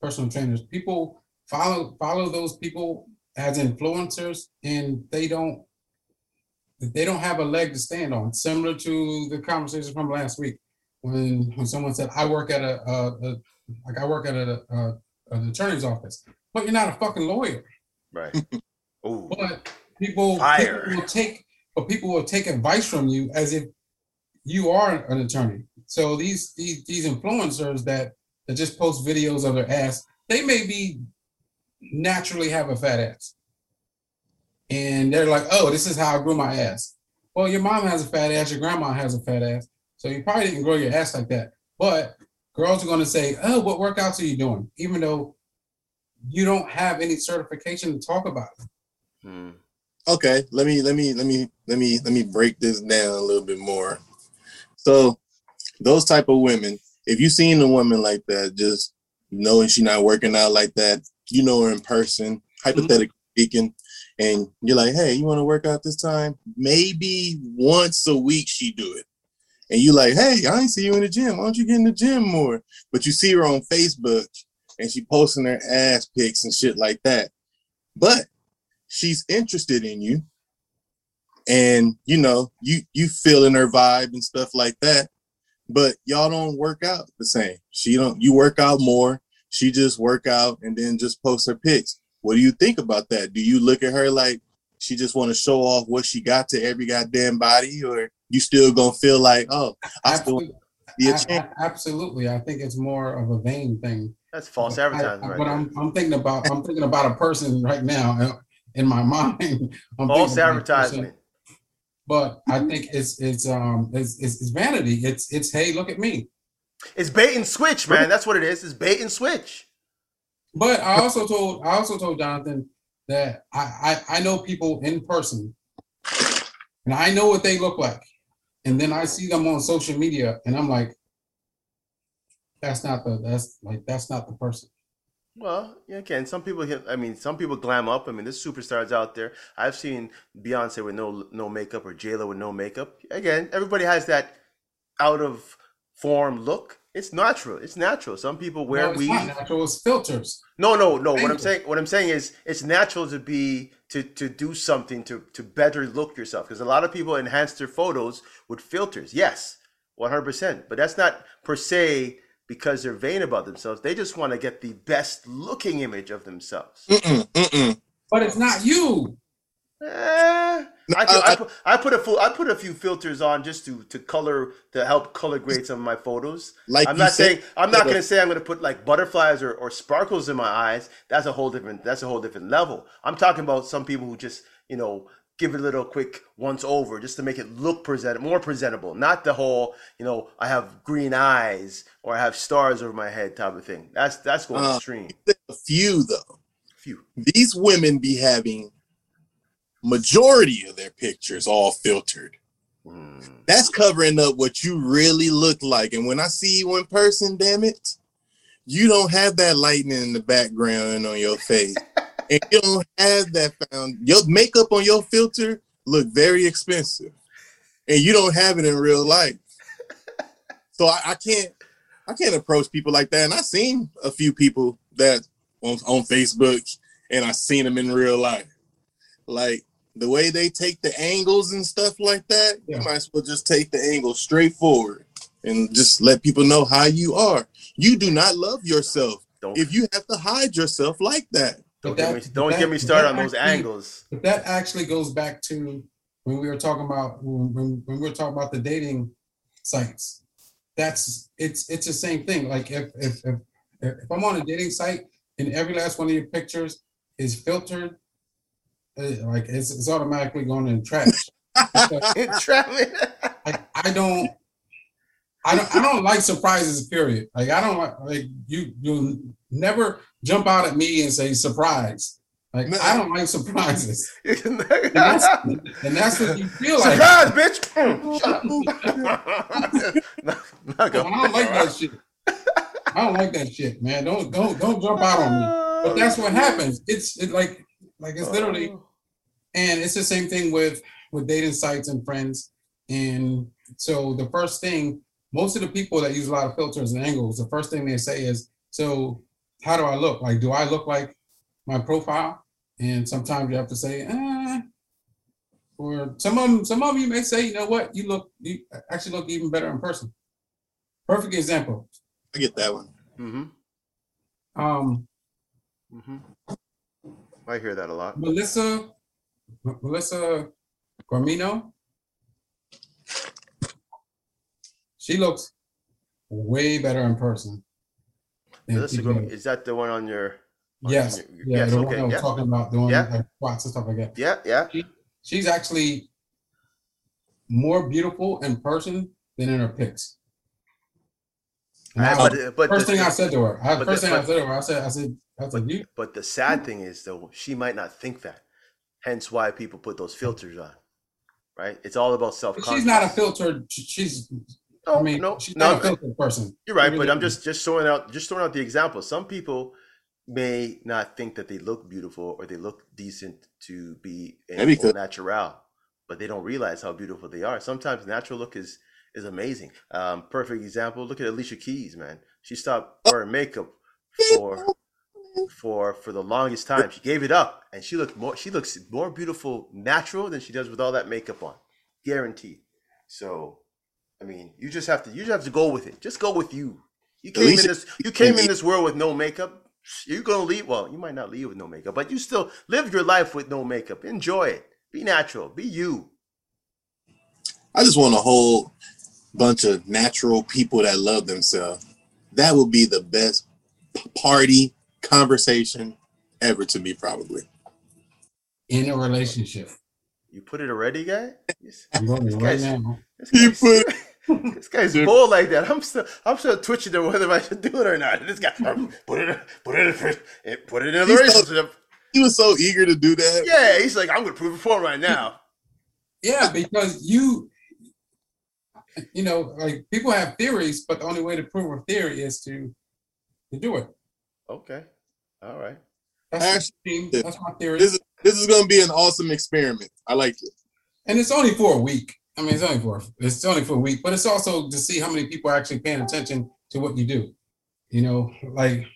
personal trainers, people follow follow those people as influencers, and they don't they don't have a leg to stand on. Similar to the conversation from last week when when someone said, "I work at a, a, a like I work at a, a, an attorney's office," but you're not a fucking lawyer, right? Ooh. But people, people will take, but people will take advice from you as if you are an attorney. So these these these influencers that that just post videos of their ass, they may be naturally have a fat ass, and they're like, "Oh, this is how I grew my ass." Well, your mom has a fat ass, your grandma has a fat ass, so you probably didn't grow your ass like that. But girls are going to say, "Oh, what workouts are you doing?" Even though you don't have any certification to talk about it. Hmm. Okay, let me let me let me let me let me break this down a little bit more. So, those type of women, if you seen a woman like that, just knowing she's not working out like that, you know her in person, mm-hmm. hypothetically mm-hmm. speaking, and you're like, hey, you want to work out this time? Maybe once a week she do it. And you like, hey, I ain't see you in the gym. Why don't you get in the gym more? But you see her on Facebook and she posting her ass pics and shit like that. But she's interested in you and you know you you feeling her vibe and stuff like that but y'all don't work out the same she don't you work out more she just work out and then just post her pics what do you think about that do you look at her like she just want to show off what she got to every goddamn body or you still gonna feel like oh i absolutely. still be a champ? absolutely i think it's more of a vain thing that's false advertising I, I, right but I'm, I'm thinking about i'm thinking about a person right now uh, in my mind. I'm False advertisement. But I think it's it's um it's, it's, it's vanity. It's it's hey, look at me. It's bait and switch, man. That's what it is. It's bait and switch. But I also told I also told Jonathan that I, I, I know people in person and I know what they look like. And then I see them on social media and I'm like, that's not the that's like that's not the person. Well, yeah, again, some people hit. I mean, some people glam up. I mean, there's superstars out there. I've seen Beyonce with no no makeup or J Lo with no makeup. Again, everybody has that out of form look. It's natural. It's natural. Some people wear no, it's weave. Not natural. It's filters. No, no, no. What I'm saying, what I'm saying is, it's natural to be to to do something to to better look yourself. Because a lot of people enhance their photos with filters. Yes, 100. percent But that's not per se because they're vain about themselves. They just want to get the best looking image of themselves. Mm-mm, mm-mm. But it's not you. Eh, I, I, I, put, I put a full, I put a few filters on just to to color to help color grade some of my photos. Like I'm not said, saying I'm not gonna say I'm gonna put like butterflies or, or sparkles in my eyes. That's a whole different that's a whole different level. I'm talking about some people who just you know give it a little quick once over just to make it look present more presentable. Not the whole, you know, I have green eyes or I have stars over my head type of thing. That's that's going uh, extreme. A few though. A few. These women be having majority of their pictures all filtered. Mm. That's covering up what you really look like. And when I see you in person, damn it, you don't have that lightning in the background on your face. and you don't have that found your makeup on your filter look very expensive and you don't have it in real life. So I, I can't i can't approach people like that. And i've seen a few people that on, on facebook and i've seen them in real life. Like the way they take the angles and stuff like that yeah. you might as well just take the angle straight forward and just let people know how you are. You do not love yourself don't. if you have to hide yourself like that don't, that, get, me, don't that, get me started on those actually, angles. But that actually goes back to when we were talking about when, when we were talking about the dating sites. That's it's it's the same thing. Like if if if, if I'm on a dating site and every last one of your pictures is filtered, uh, like it's, it's automatically going in trash. Entrapment. I, I don't. I don't. I don't like surprises. Period. Like I don't like. Like you. You never jump out at me and say surprise. Like no. I don't like surprises, and, that's, and that's what you feel like. Surprise, bitch! no, I don't like that shit. I don't like that shit, man. Don't don't don't jump out on me. But that's what happens. It's it like like it's literally, oh. and it's the same thing with with dating sites and friends. And so the first thing, most of the people that use a lot of filters and angles, the first thing they say is, so how do I look? Like, do I look like my profile? And sometimes you have to say, eh. Or some of them, some of you may say, you know what, you look, you actually look even better in person. Perfect example. I get that one. Mm-hmm. Um. Mm-hmm. I hear that a lot. Melissa, Melissa Gormino. She looks way better in person. Melissa Gormino, is that the one on your? On yes. Your, yeah. Yes, the okay. one I was yeah. talking about doing yeah. like squats and stuff like that. Yeah. Yeah. She, she's actually more beautiful in person than in her pics. Now, but, uh, but first the, thing I said to her, I, first the, thing but, I said to her, I said, I said, I said, you. But the sad thing is, though, she might not think that. Hence, why people put those filters on, right? It's all about self. She's not a filtered. She's. No, I mean, no, she's not no, a filtered person. You're right, but I'm just just throwing out just throwing out the example. Some people may not think that they look beautiful or they look decent to be in natural, but they don't realize how beautiful they are. Sometimes natural look is is amazing. Um, perfect example. Look at Alicia Keys, man. She stopped wearing makeup for for for the longest time. She gave it up, and she looked more. She looks more beautiful natural than she does with all that makeup on, guaranteed. So, I mean, you just have to you just have to go with it. Just go with you. You came in this you came in this world with no makeup. You're gonna leave. Well, you might not leave with no makeup, but you still live your life with no makeup. Enjoy it. Be natural. Be you. I just want a whole bunch of natural people that love themselves. That would be the best party conversation ever to me, probably. In a relationship. You put it already, guy? This, this right now. This guy's, this guy's bold like that. I'm still I'm still twitching to whether I should do it or not. This guy put it put it put it in a relationship. he was so eager to do that. Yeah, he's like, I'm gonna prove it for him right now. Yeah, because you you know, like people have theories, but the only way to prove a theory is to to do it. Okay. All right. That's, Actually, that's my theory. This is this is gonna be an awesome experiment. I like it. And it's only for a week. I mean, it's only for it's only for a week, but it's also to see how many people are actually paying attention to what you do. You know, like,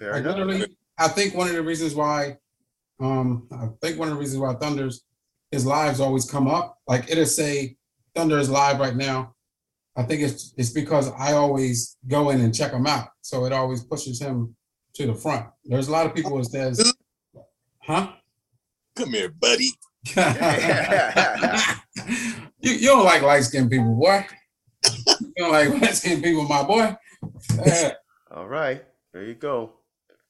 like literally, I think one of the reasons why, um, I think one of the reasons why Thunder's his lives always come up. Like it'll say Thunder is live right now, I think it's it's because I always go in and check him out, so it always pushes him to the front. There's a lot of people that says, "Huh? Come here, buddy." you, you don't like light skinned people, boy. you don't like light skinned people, my boy. All right, there you go.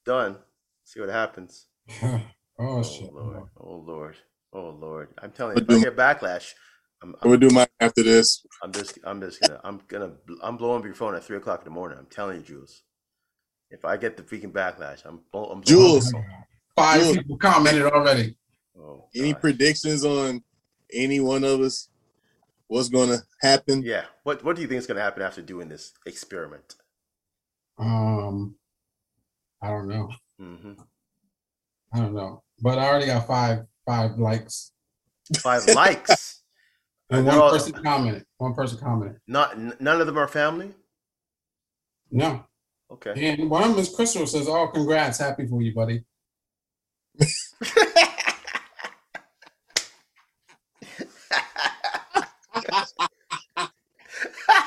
Done. See what happens. oh, oh shit! Lord. Oh lord! Oh lord! I'm telling you, if I get backlash, I'm, I'm, gonna do mine after this. I'm just, I'm just gonna, I'm gonna, I'm blowing up your phone at three o'clock in the morning. I'm telling you, Jules. If I get the freaking backlash, I'm, I'm Jules. Five Jules. people commented already. Oh, any predictions on any one of us? What's gonna happen? Yeah. What What do you think is gonna happen after doing this experiment? Um, I don't know. Mm-hmm. I don't know, but I already got five five likes. Five likes. And one all, person commented. One person commented. Not none of them are family. No. Okay. And one of them is Crystal says, "Oh, congrats, happy for you, buddy."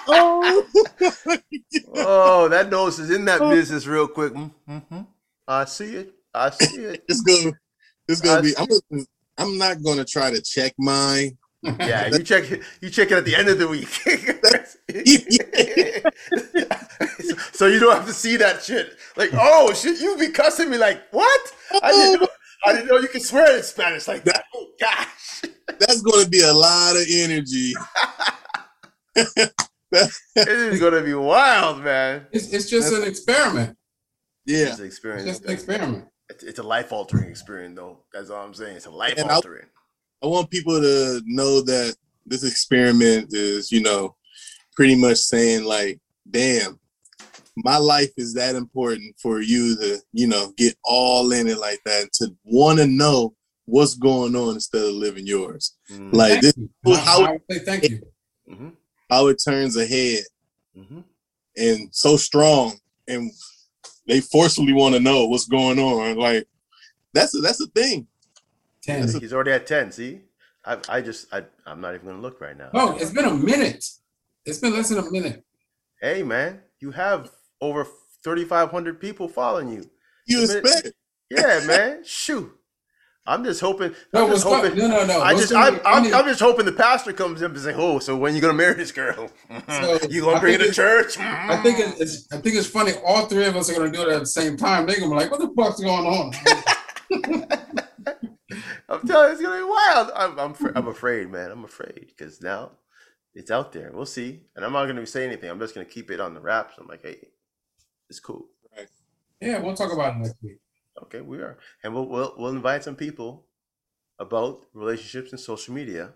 oh. oh, that nose is in that business real quick. Mm-hmm. I see it. I see it. It's gonna. It's gonna I be. I'm. Gonna, I'm not gonna try to check mine yeah, you check you check it at the end of the week. so you don't have to see that shit. Like, oh shit, you be cussing me like what? I didn't know, I didn't know you could swear in Spanish like that. Oh gosh. That's gonna be a lot of energy. it is gonna be wild, man. It's, it's just That's, an experiment. Yeah, it's an experience. It's just an experiment. It's, it's a life altering experience, though. That's all I'm saying. It's a life altering. I want people to know that this experiment is, you know, pretty much saying like, damn, my life is that important for you to, you know, get all in it like that, to want to know what's going on instead of living yours. Mm-hmm. Like this, how, I say thank you. Mm-hmm. How it turns ahead, mm-hmm. and so strong, and they forcefully want to know what's going on. Like that's a, that's a thing. Ten. He's already at ten. See, I I just I I'm not even gonna look right now. Oh, it's been a minute. It's been less than a minute. Hey man, you have over thirty five hundred people following you. You expect? Yeah, man. Shoot. I'm just hoping. No, I'm just hoping. No, no, no. I just, I'm, I'm, I'm, just hoping the pastor comes in and say, "Oh, so when you gonna marry this girl? So you gonna bring her to church?" I think it's, I think it's funny. All three of us are gonna do it at the same time. They're gonna be like, "What the fuck's going on?" I'm telling you, it's gonna be wild. I'm, I'm, I'm afraid, man. I'm afraid because now it's out there. We'll see, and I'm not gonna say anything. I'm just gonna keep it on the wraps. I'm like, hey, it's cool. Right. Yeah, we'll talk about it next week. Okay, we are, and we'll we'll, we'll invite some people about relationships and social media.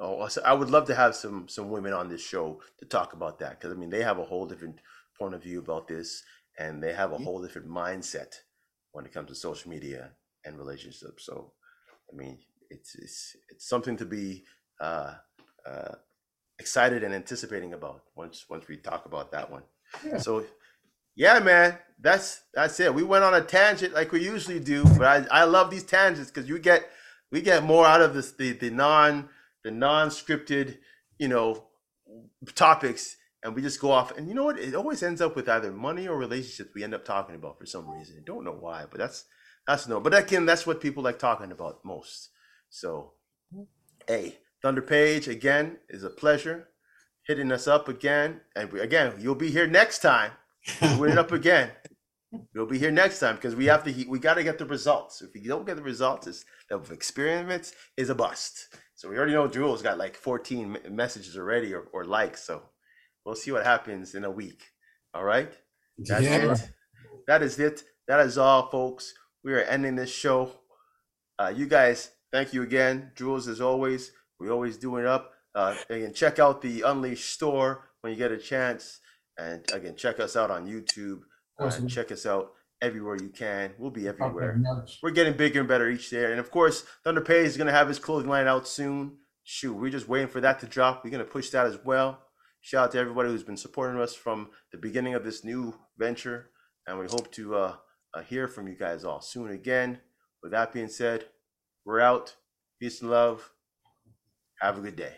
Oh, so I would love to have some some women on this show to talk about that because I mean they have a whole different point of view about this, and they have a whole different mindset when it comes to social media and relationships. So, I mean, it's it's it's something to be uh, uh, excited and anticipating about once once we talk about that one. Yeah. So yeah, man, that's that's it. We went on a tangent like we usually do, but I, I love these tangents because you get we get more out of this the the non the non scripted you know topics, and we just go off. And you know what? It always ends up with either money or relationships. We end up talking about for some reason. I don't know why, but that's that's no. But again, that's what people like talking about most. So, hey, Thunder Page again is a pleasure hitting us up again, and again you'll be here next time win it up again. We'll be here next time because we have to. We got to get the results. If we don't get the results, it's, the experiments is a bust. So we already know Jules got like 14 messages already or, or likes. So we'll see what happens in a week. All right. That's yeah. it. That is it. That is all, folks. We are ending this show. Uh, you guys, thank you again, Jules. As always, we always do it up. Uh, again, check out the Unleashed store when you get a chance. And again, check us out on YouTube. Awesome. Uh, check us out everywhere you can. We'll be everywhere. We're getting bigger and better each day. And of course, Thunder Page is going to have his clothing line out soon. Shoot, we're just waiting for that to drop. We're going to push that as well. Shout out to everybody who's been supporting us from the beginning of this new venture. And we hope to uh, uh, hear from you guys all soon again. With that being said, we're out. Peace and love. Have a good day.